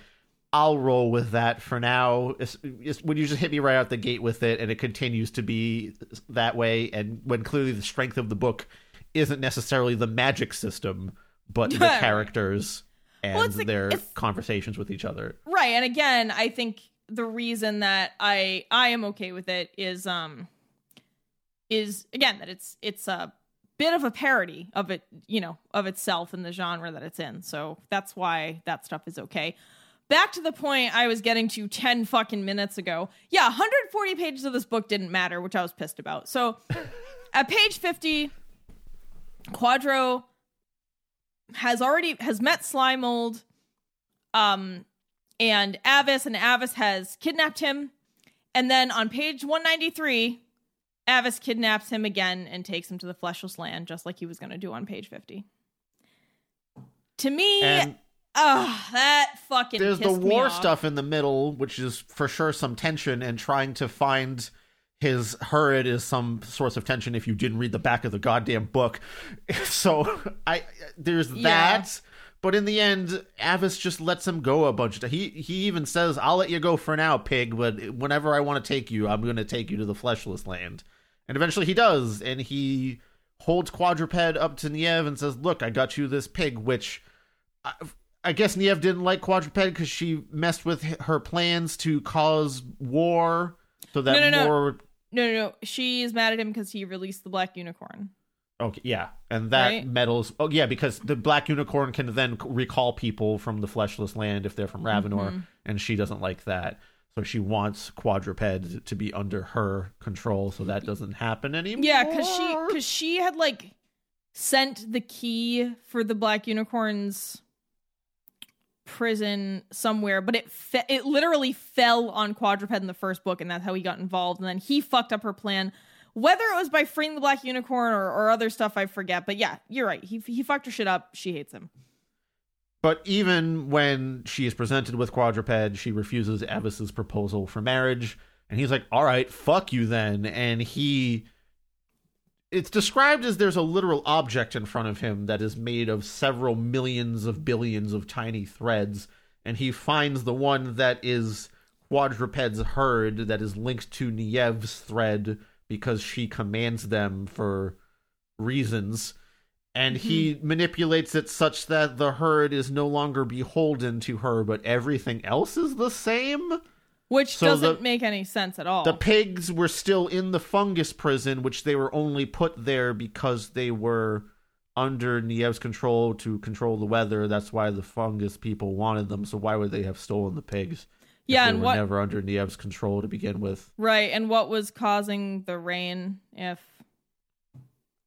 I'll roll with that for now. It's, it's when you just hit me right out the gate with it, and it continues to be that way, and when clearly the strength of the book isn't necessarily the magic system, but the characters and Well, like- their conversations with each other. Right. And again, I think the reason that I I am okay with it is um is again that it's it's a bit of a parody of it, you know, of itself and the genre that it's in. So that's why that stuff is okay. Back to the point I was getting to 10 fucking minutes ago. Yeah, 140 pages of this book didn't matter, which I was pissed about. So at page 50, Quadro has already has met Slimemold um and Avis and Avis has kidnapped him. And then on page 193, Avis kidnaps him again and takes him to the fleshless land, just like he was going to do on page 50. To me, And ugh, that fucking there's the war stuff in the middle, which is for sure some tension, and trying to find his Hurrid is some source of tension if you didn't read the back of the goddamn book. So I there's Yeah. that. But in the end, Avis just lets him go a bunch of. He he even says, "I'll let you go for now, pig. But whenever I want to take you, I'm going to take you to the fleshless land." And eventually, he does, and he holds Quadruped up to Niev and says, "Look, I got you this pig." Which I, I guess Niev didn't like Quadruped because she messed with her plans to cause war, so that No, no, no. more. No, no, no. She is mad at him because he released the black unicorn. Okay, yeah, and that Right? metals. Oh, yeah, because the black unicorn can then recall people from the fleshless land if they're from Ravenor, Mm-hmm. and she doesn't like that. So she wants quadruped to be under her control, so that doesn't happen anymore. Yeah, because she because she had like sent the key for the black unicorn's prison somewhere, but it fe- it literally fell on quadruped in the first book, and that's how he got involved. And then he fucked up her plan. Whether it was by freeing the black unicorn or, or other stuff, I forget. But yeah, you're right. He he fucked her shit up. She hates him. But even when she is presented with quadruped, she refuses Avis's proposal for marriage, and he's like, "All right, fuck you then." And he it's described as there's a literal object in front of him that is made of several millions of billions of tiny threads, and he finds the one that is quadruped's herd that is linked to Niev's thread because she commands them for reasons and he mm-hmm. manipulates it such that the herd is no longer beholden to her, but everything else is the same. Which So doesn't the- make any sense at all. The pigs were still in the fungus prison, which they were only put there because they were under Niev's control to control the weather. That's why the fungus people wanted them. So why would they have stolen the pigs? Yeah, they and were what- never under Niev's control to begin with. Right, and what was causing the rain if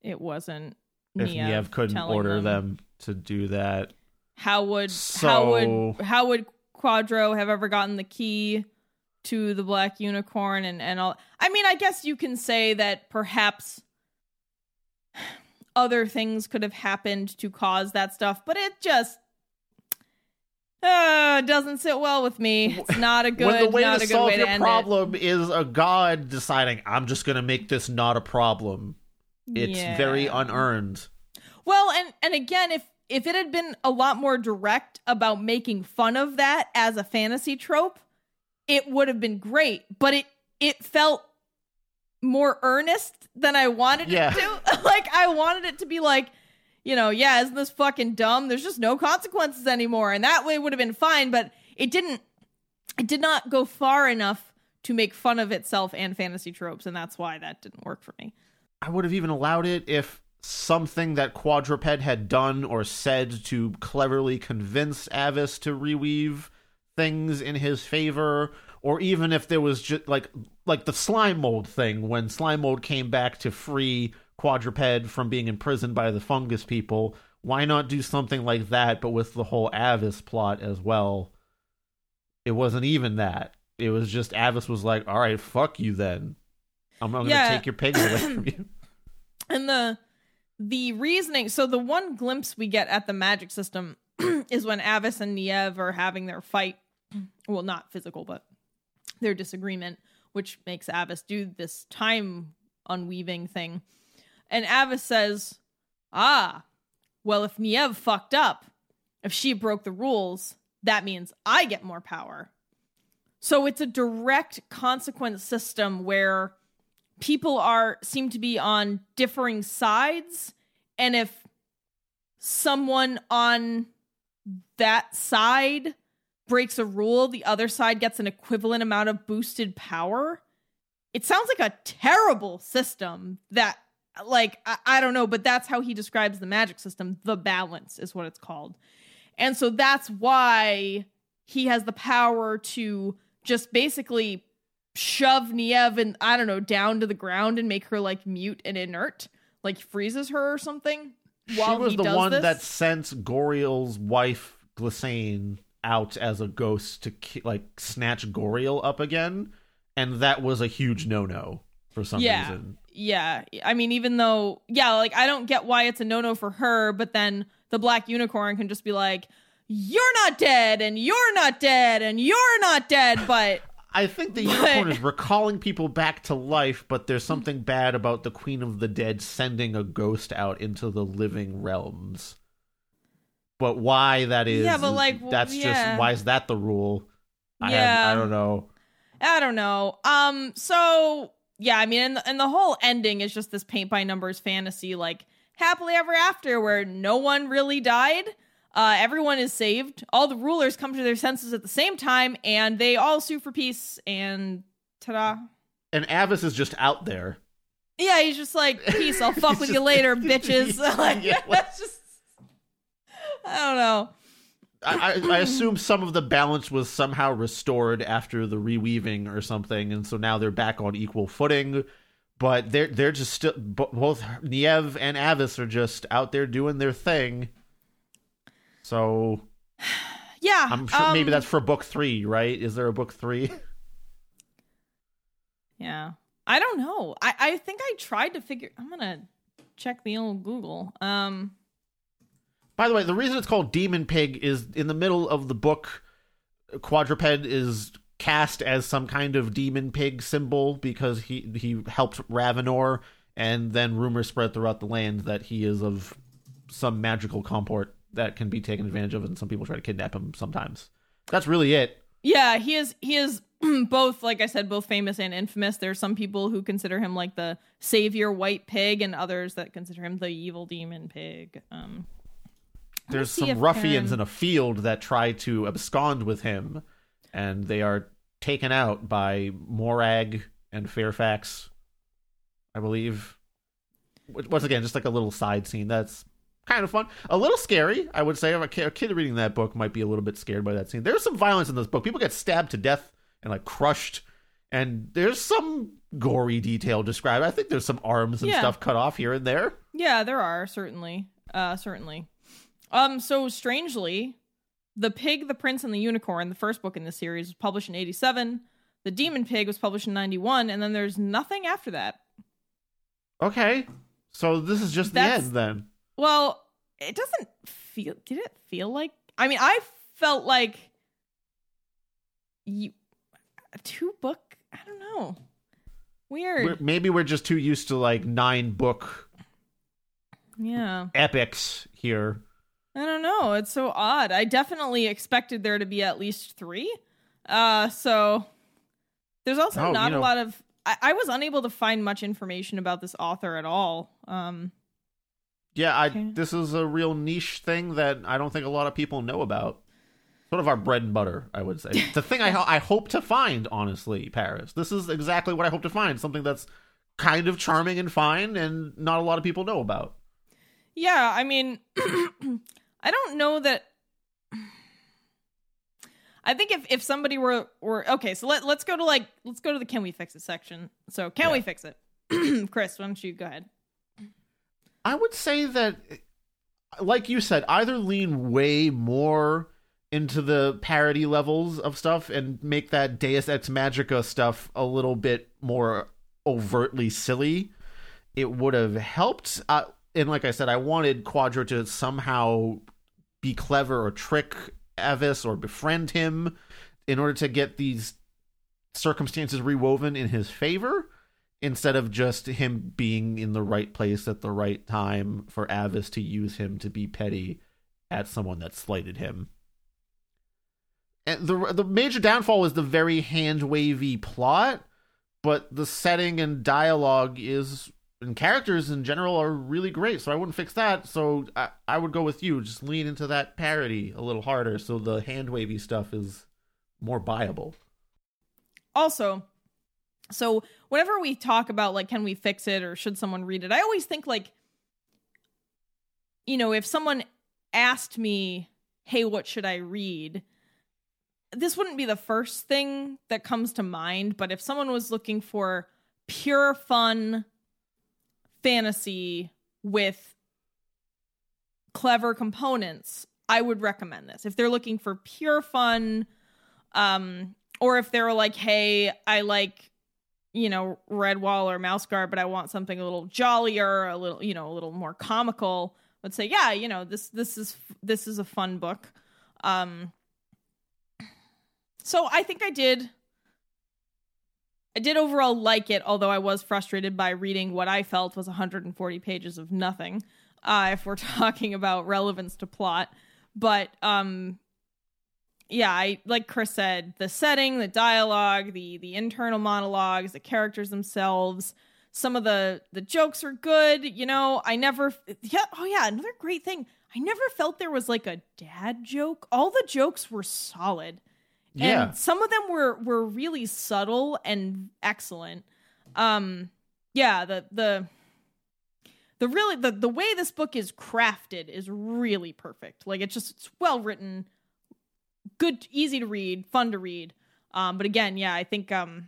it wasn't If Niev Niev couldn't order them to do that, How would how would how would Quadro have ever gotten the key to the black unicorn and and all? I mean, I guess you can say that perhaps other things could have happened to cause that stuff, but it just uh, doesn't sit well with me. It's not a good, when the way not to a good solve way your to end problem is a god deciding i'm just going to make this not a problem it. it's very unearned Well, and and again, if if it had been a lot more direct about making fun of that as a fantasy trope, it would have been great. But it it felt more earnest than I wanted Yeah. it to. like I wanted it to be like, you know, yeah, isn't this fucking dumb? There's just no consequences anymore, and that way would have been fine. But it didn't. It did not go far enough to make fun of itself and fantasy tropes, and that's why that didn't work for me. i would have even allowed it if something that quadruped had done or said to cleverly convince avis to reweave things in his favor or even if there was just like like the slime mold thing when slime mold came back to free quadruped from being imprisoned by the fungus people why not do something like that but with the whole avis plot as well? It wasn't even that. It was just avis was like all right fuck you then. I'm, I'm Yeah. gonna take your pigs away from you. And the the reasoning so the one glimpse we get at the magic system is when avis and niev are having their fight well not physical but their disagreement which makes avis do this time unweaving thing and avis says ah well if niev fucked up if she broke the rules that means I get more power. So it's a direct consequence system where people are seem to be on differing sides and if someone on that side breaks a rule, the other side gets an equivalent amount of boosted power. It sounds like a terrible system that like I, I, don't know but that's how he describes the magic system the balance is what it's called and so that's why he has the power to just basically shove Niev and I don't know down to the ground and make her like mute and inert like freezes her or something she was the one this. that sent Goriel's wife Glissane out as a ghost to like snatch Goriel up again and that was a huge no-no for some yeah. reason yeah i mean even though yeah like i don't get why it's a no-no for her but then the black unicorn can just be like you're not dead and you're not dead and you're not dead but I think the unicorn is recalling people back to life, but there's something bad about the Queen of the Dead sending a ghost out into the living realms. But why that is, yeah, but like that's yeah. just why is that the rule? I yeah, have, I don't know. I don't know. Um, so yeah, I mean, and the, and the whole ending is just this paint by numbers fantasy, like happily ever after, where no one really died. Uh, everyone is saved. All the rulers come to their senses at the same time, and they all sue for peace. And ta-da! And Avis is just out there. Yeah, he's just like, peace. I'll fuck with just, you later, bitches. like, yeah, that's just. I don't know. I, I, assume some of the balance was somehow restored after the reweaving or something, and so now they're back on equal footing. But they're they're just still both Niev and Avis are just out there doing their thing. So, yeah, I'm sure um, maybe that's for book three, right? Is there a book three? Yeah, I don't know. I I think I tried to figure. I'm gonna check the old Google. Um. By the way, the reason it's called Demon Pig is in the middle of the book, Quadruped is cast as some kind of demon pig symbol because he he helped Ravenor, and then rumors spread throughout the land that he is of some magical comport that can be taken advantage of, and some people try to kidnap him sometimes. That's really it. Yeah, he is. He is both, like I said, both famous and infamous. There are some people who consider him like the savior white pig, and others that consider him the evil demon pig. Um, there's some ruffians in a field that try to abscond with him, and they are taken out by Morag and Fairfax, I believe. Once again, just like a little side scene that's kind of fun, a little scary. I would say a kid reading that book might be a little bit scared by that scene. There's some violence in this book. People get stabbed to death and like crushed, and there's some gory detail described. I think there's some arms and yeah. stuff cut off here and there. Yeah, there are certainly, uh, certainly. Um, so strangely, The Pig, the Prince, and the Unicorn, the first book in the series, was published in 87. The Demon Pig was published in 91, and then there's nothing after that. Okay. So this is just That's, the end then. Well, it doesn't feel did it feel like I mean, I felt like you a two book, I don't know. Weird. We're, maybe we're just too used to like nine book yeah epics here I don't know. It's so odd. I definitely expected there to be at least three. Uh, so there's also oh, not you know, a lot of. I, I, was unable to find much information about this author at all. Um, yeah, I okay. this is a real niche thing that I don't think a lot of people know about. Sort of our bread and butter, I would say. the thing I I hope to find, honestly, Paris. This is exactly what I hope to find. Something that's kind of charming and fine, and not a lot of people know about. Yeah, I mean. I don't know that. I think if, if somebody were were okay, so let let's go to like let's go to the can we fix it section. So can yeah. we fix it, Chris? Why don't you go ahead? I would say that, like you said, either lean way more into the parody levels of stuff and make that Deus Ex Magica stuff a little bit more overtly silly. It would have helped. Uh, and like I said, I wanted Quadro to somehow be clever or trick Avis or befriend him in order to get these circumstances rewoven in his favor instead of just him being in the right place at the right time for Avis to use him to be petty at someone that slighted him. and the the major downfall is the very hand wavy plot, but the setting and dialogue is and characters in general are really great. So I wouldn't fix that. So I, I would go with you. Just lean into that parody a little harder, so the hand wavy stuff is more buyable. Also, so whenever we talk about like can we fix it or should someone read it, I always think like you know, if someone asked me, "Hey, what should I read?" this wouldn't be the first thing that comes to mind, but if someone was looking for pure fun fantasy with clever components, I would recommend this. If they're looking for pure fun, um, or if they're like, hey, I like, you know, Redwall or Mouse Guard, but I want something a little jollier, a little, you know, a little more comical, let's say, yeah, you know, this this is this is a fun book. Um, so I think I did I did overall like it, although I was frustrated by reading what I felt was 140 pages of nothing. Uh, if we're talking about relevance to plot, but um, yeah, I like Chris said, the setting, the dialogue, the the internal monologues, the characters themselves, some of the the jokes are good. You know, I never yeah. Oh yeah, another great thing. I never felt there was like a dad joke. All the jokes were solid. Yeah. And some of them were were really subtle and excellent. Um yeah, the the the really the the way this book is crafted is really perfect. Like it's just it's well written, good easy to read, fun to read. Um but again, yeah, I think um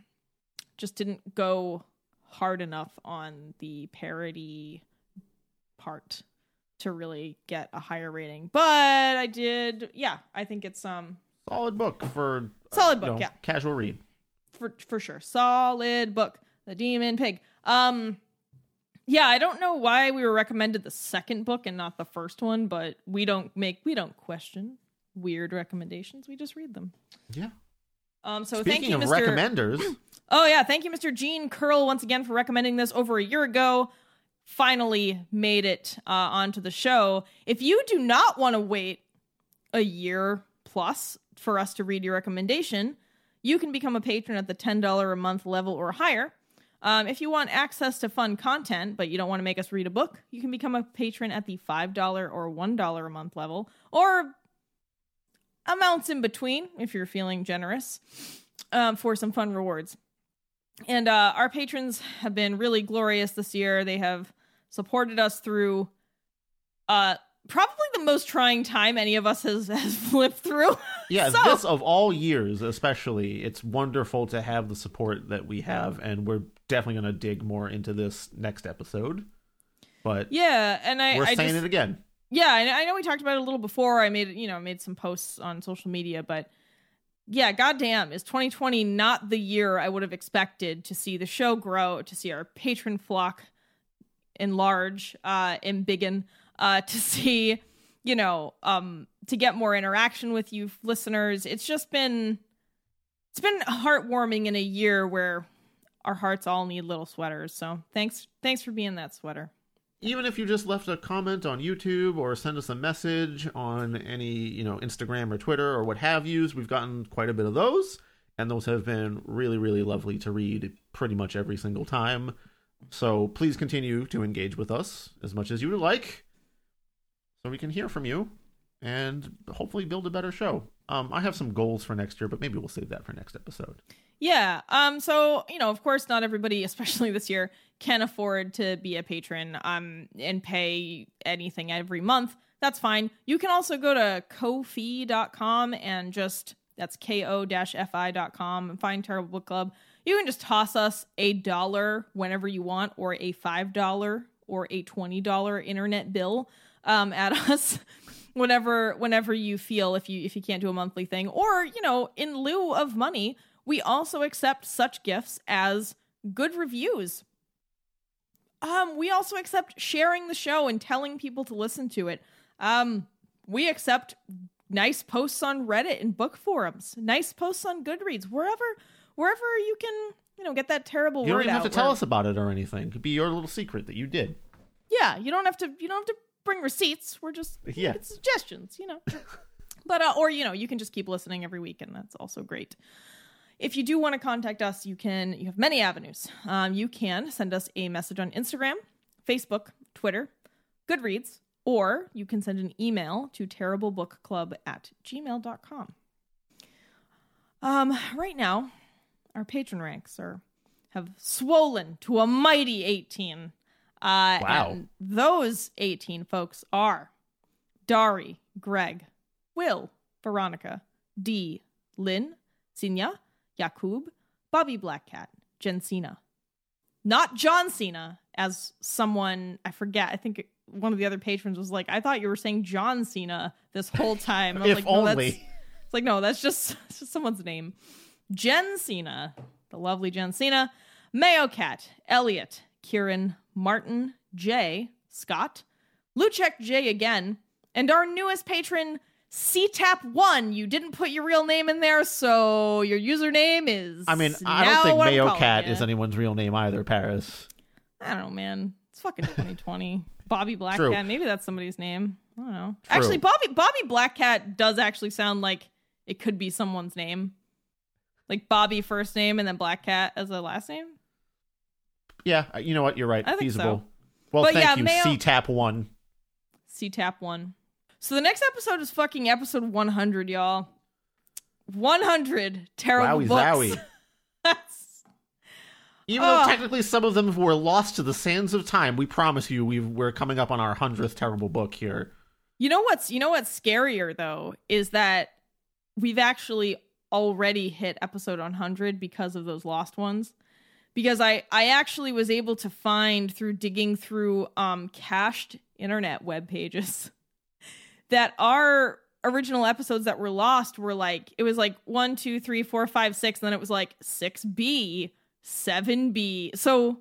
just didn't go hard enough on the parody part to really get a higher rating. But I did yeah, I think it's um solid book for solid uh, book, you know, yeah, casual read. for for sure. Solid book, The Demon Pig. Um, yeah, I don't know why we were recommended the second book and not the first one, but we don't make we don't question weird recommendations. We just read them. Yeah. Um, so Speaking thank you, of Mr. recommenders, Oh yeah, thank you, Mr. Gene Curl, once again for recommending this over a year ago. Finally made it uh, onto the show. If you do not want to wait a year plus for us to read your recommendation, you can become a patron at the ten dollar a month level or higher. Um, if you want access to fun content, but you don't want to make us read a book, you can become a patron at the five dollar or one dollar a month level, or amounts in between if you're feeling generous um, for some fun rewards. And uh, our patrons have been really glorious this year. They have supported us through uh, probably the most trying time any of us has, has lived through. yeah, So- this of all years, especially, it's wonderful to have the support that we have, and we're definitely going to dig more into this next episode. But yeah, and I, we're I saying just, it again. yeah, I I know we talked about it a little before. I made you know made some posts on social media, but yeah, goddamn, is 2020 not the year I would have expected to see the show grow, to see our patron flock enlarge, uh, and biggen, uh, to see you know um to get more interaction with you listeners. It's just been it's been heartwarming in a year where our hearts all need little sweaters. So thanks thanks for being that sweater. Even if you just left a comment on YouTube or send us a message on any, you know, Instagram or Twitter or what have yous, we've gotten quite a bit of those, and those have been really, really lovely to read pretty much every single time. So please continue to engage with us as much as you would like, so we can hear from you and hopefully build a better show. Um, I have some goals for next year, but maybe we'll save that for next episode. Yeah. Um. So you know, of course, not everybody, especially this year, can afford to be a patron. Um, and pay anything every month. That's fine. You can also go to kofi.com and just that's ko-fi.com and find Terrible Book Club. You can just toss us a dollar whenever you want, or a five dollar or a twenty dollar internet bill um, at us whenever whenever you feel if you if you can't do a monthly thing, or you know, in lieu of money, we also accept such gifts as good reviews. Um, we also accept sharing the show and telling people to listen to it. Um, we accept nice posts on Reddit and book forums, nice posts on Goodreads, wherever wherever you can, you know, get that terrible You don't even have to tell us about it or anything. It could be your little secret that you did. Yeah, you don't have to you don't have to bring receipts. We're just Yeah. suggestions, you know. But uh, or you know, you can just keep listening every week, and that's also great. If you do want to contact us, you can. You have many avenues. Um, you can send us a message on Instagram, Facebook, Twitter, Goodreads, or you can send an email to terriblebookclub at gmail.com. Um, right now, our patron ranks are have swollen to a mighty 18. Uh, Wow. And those 18 folks are Dari, Greg, Will, Veronica, D, Lynn, Sinya, Yakub, Bobby Blackcat, Jen Cena. Not John Cena, as someone, I forget, I think one of the other patrons was like, I thought you were saying John Cena this whole time. I was If like, no, that's- only. it's like, no, that's just, it's just someone's name. Jen Cena, the lovely Jen Cena, Mayo Cat, Elliot, Kieran, Martin, Jay, Scott, Luchek J again, and our newest patron, CTAP1. You didn't put your real name in there, so your username is. I mean, I don't think Mayo Cat is anyone's real name either, Paris. I don't know, man. It's fucking 2020. Bobby Black True. Cat. Maybe that's somebody's name. I don't know. True. Actually, Bobby Bobby Black Cat does actually sound like it could be someone's name. Like Bobby first name and then Black Cat as a last name. Yeah, uh, you know what? You're right. I think Feasible. so. Well, But thank yeah, you, Mayo- CTAP1. CTAP one. So the next episode is fucking episode 100, y'all. 100 terrible Wowie books. zowie. Even though technically some of them were lost to the sands of time, we promise you we've, we're coming up on our hundredth terrible book here. You know what's you know what's scarier though is that we've actually already hit episode 100 because of those lost ones. Because I I actually was able to find through digging through um cached internet web pages that our original episodes that were lost were like it was like one, two, three, four, five, six, and then it was like six B, seven B. So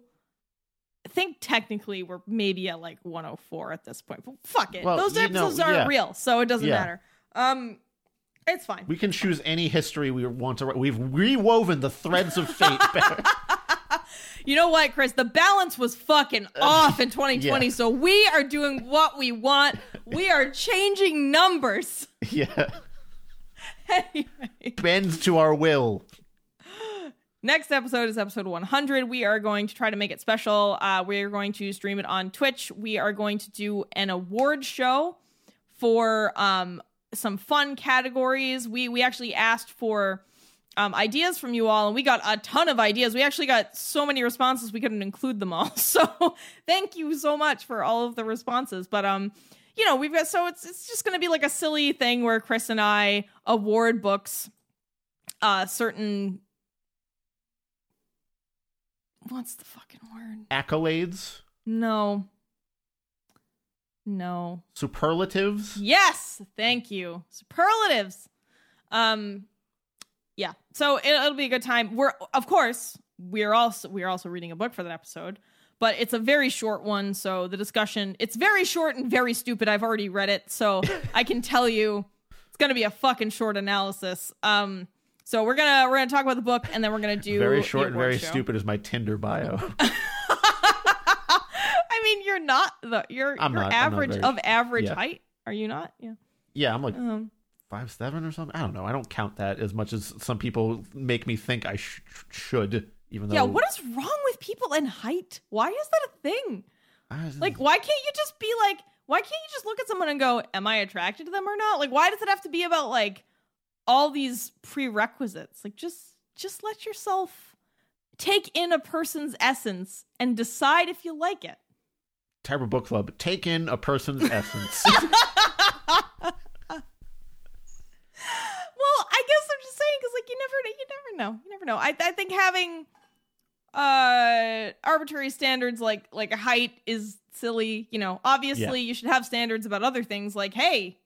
I think technically we're maybe at like 104 at this point. But fuck it. Well, Those you know, episodes aren't yeah. real, so it doesn't Yeah. matter. Um it's fine. We can choose any history we want to. We've rewoven the threads of fate. You know what, Chris? The balance was fucking off in 2020, yeah. so we are doing what we want. We are changing numbers. yeah, anyway, bend to our will. next episode is episode 100. We are going to try to make it special. Uh, we're going to stream it on Twitch. We are going to do an award show for um, some fun categories. We we actually asked for um, ideas from you all, and we got a ton of ideas. We actually got so many responses we couldn't include them all. So thank you so much for all of the responses. But um, you know, we've got so it's it's just gonna be like a silly thing where Chris and I award books, uh, certain. What's the fucking word? Accolades, No. No. superlatives. Yes, thank you. Superlatives. Um yeah. So it, it'll be a good time. We're of course, we're also we're also reading a book for that episode, but it's a very short one, so the discussion it's very short and very stupid. I've already read it, so I can tell you it's going to be a fucking short analysis. Um so we're going to we're to talk about the book and then we're going to do Very short and very show. stupid is my Tinder bio. I mean, you're not the you're I'm you're not- not average very- of average yeah. height. Are you not? Yeah. yeah, I'm like Um five seven or something. I don't know. I don't count that as much as some people make me think I sh- should. Even though, Yeah, what is wrong with people in height? Why is that a thing? I- Like, why can't you just be like, why can't you just look at someone and go, am I attracted to them or not? Like, why does it have to be about like all these prerequisites? Like, just just let yourself take in a person's essence and decide if you like it. Terrible Book Club. Take in a person's essence. Well, I guess I'm just saying because like you never you never know you never know. I I think having uh arbitrary standards like like a height is silly. You know, obviously you should have standards about other things like hey,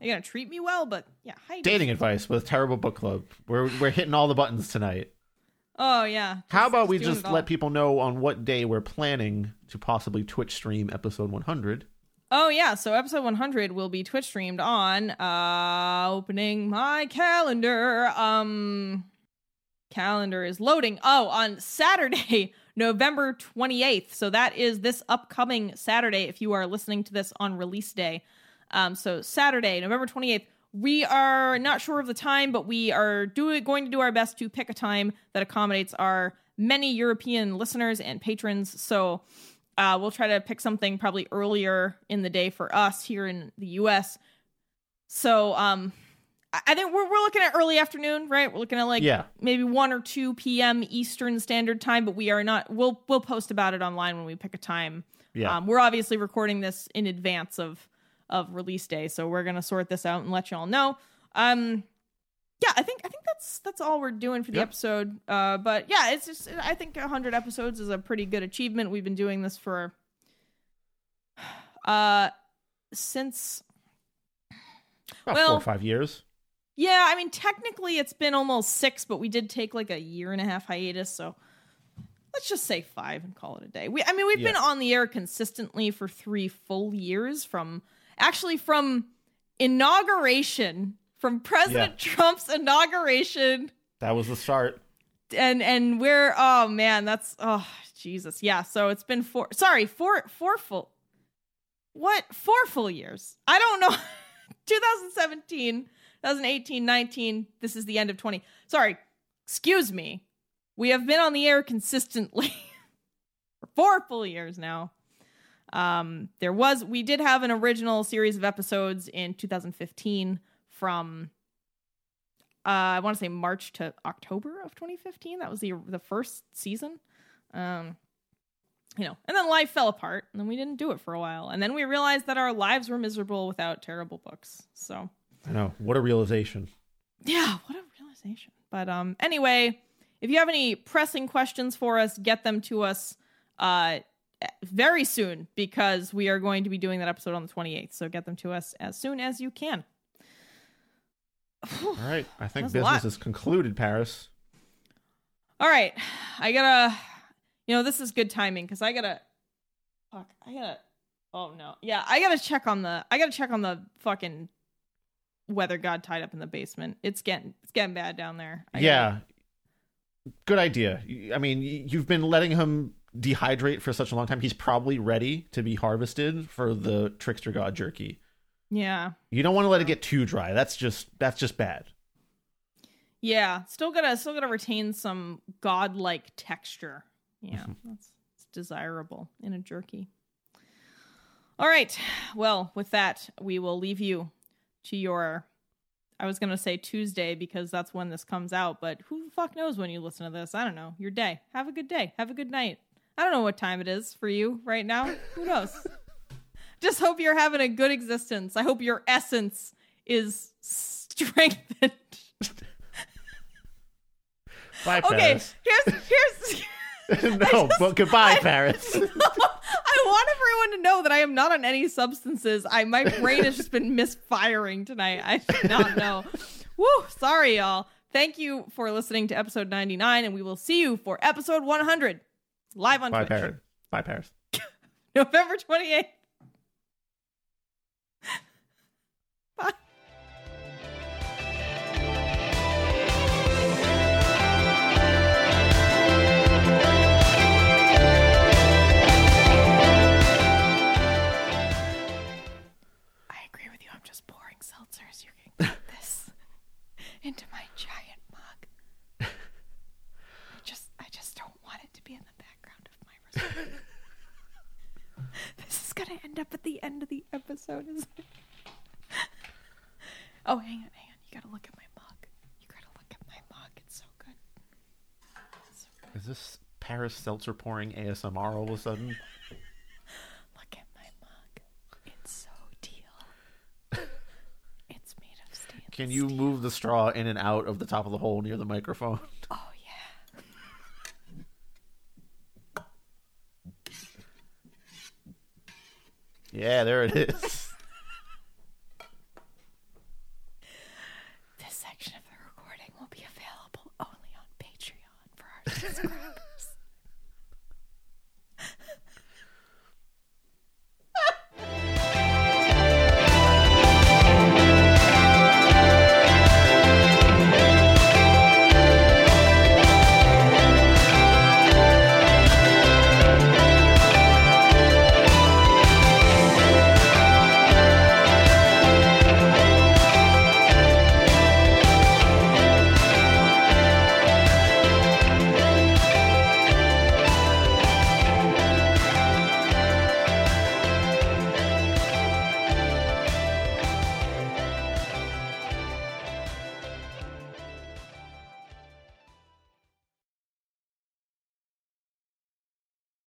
you're gonna treat me well, but yeah, height. Dating advice with Terrible Book Club. We're we're hitting all the buttons tonight. Oh yeah. How about we just let people know on what day we're planning to possibly Twitch stream episode 100? Oh yeah, so episode 100 will be Twitch streamed on uh opening my calendar. Um calendar is loading. Oh, on Saturday, November 28th. So that is this upcoming Saturday if you are listening to this on release day. Um so Saturday, November 28th, we are not sure of the time, but we are doing going to do our best to pick a time that accommodates our many European listeners and patrons. So uh, we'll try to pick something probably earlier in the day for us here in the US. So um, I think we're, we're looking at early afternoon, right? We're looking at like Yeah. maybe 1 or 2 p.m. Eastern Standard Time, but we are not, we'll, we'll post about it online when we pick a time. Yeah. Um, we're obviously recording this in advance of of release day, so we're gonna sort this out and let y'all know. Um, yeah, I think I think that's that's all we're doing for the Yep. episode. Uh, but yeah, it's just I think hundred episodes is a pretty good achievement. We've been doing this for uh since About well- four or five years. yeah, I mean technically it's been almost six, but we did take like a year and a half hiatus, so let's just say five and call it a day. We I mean we've been on the air consistently for three full years from actually from inauguration from President Trump's inauguration. That was the start. and and we're oh man that's oh jesus. Yeah so it's been four sorry four four full what four full years. I don't know. 2017 2018 19 this is the end of 20 sorry excuse me. We have been on the air consistently for four full years now. Um there was we did have an original series of episodes in 2015 from uh, I want to say March to October of 2015. That was the the first season. Um, you know, and then life fell apart, and then we didn't do it for a while, and then we realized that our lives were miserable without terrible books. So I know. What a realization. yeah, what a realization. But um, anyway, if you have any pressing questions for us, get them to us uh very soon because we are going to be doing that episode on the 28th. So get them to us as soon as you can. All right. I think That's a lot. business is concluded, Paris. All right, I gotta. You know, this is good timing because I gotta. Fuck, I gotta. Oh no, yeah, I gotta check on the. I gotta check on the fucking weather god tied up in the basement. It's getting it's getting bad down there. I yeah. Good idea. I mean, you've been letting him dehydrate for such a long time. He's probably ready to be harvested for the trickster god jerky. Yeah, You don't want to let it get too dry. That's just that's just bad. yeah. Still gotta still gotta retain some godlike texture. Yeah, mm-hmm. that's it's desirable in a jerky. All right. Well, with that, we will leave you to your I was gonna say Tuesday because that's when this comes out, but who the fuck knows when you listen to this? I don't know. Your day. Have a good day. Have a good night. I don't know what time it is for you right now. Who knows? Just hope you're having a good existence. I hope your essence is strengthened. Bye, Paris. Okay, Paris. here's here's no, but goodbye, Paris. I want everyone to know that I am not on any substances. I my brain has just been misfiring tonight. I should not know. Woo! Sorry, y'all. Thank you for listening to episode 99, and we will see you for episode 100 live on Bye, Twitch, Paris. Bye, Paris. November 28th. Bye. I agree with you. I'm just pouring seltzers. You're gonna get this into my giant mug. I just, I just don't want it to be in the background of my resort. this is gonna end up at the end of the episode, isn't it? Oh, hang on, hang on. You gotta look at my mug. You gotta look at my mug. It's so good. It's so good. Is this Paris seltzer pouring ASMR all of a sudden? Look at my mug. It's so teal. it's made of stainless Can you steel. move the straw in and out of the top of the hole near the microphone? Oh yeah. Yeah, there it is.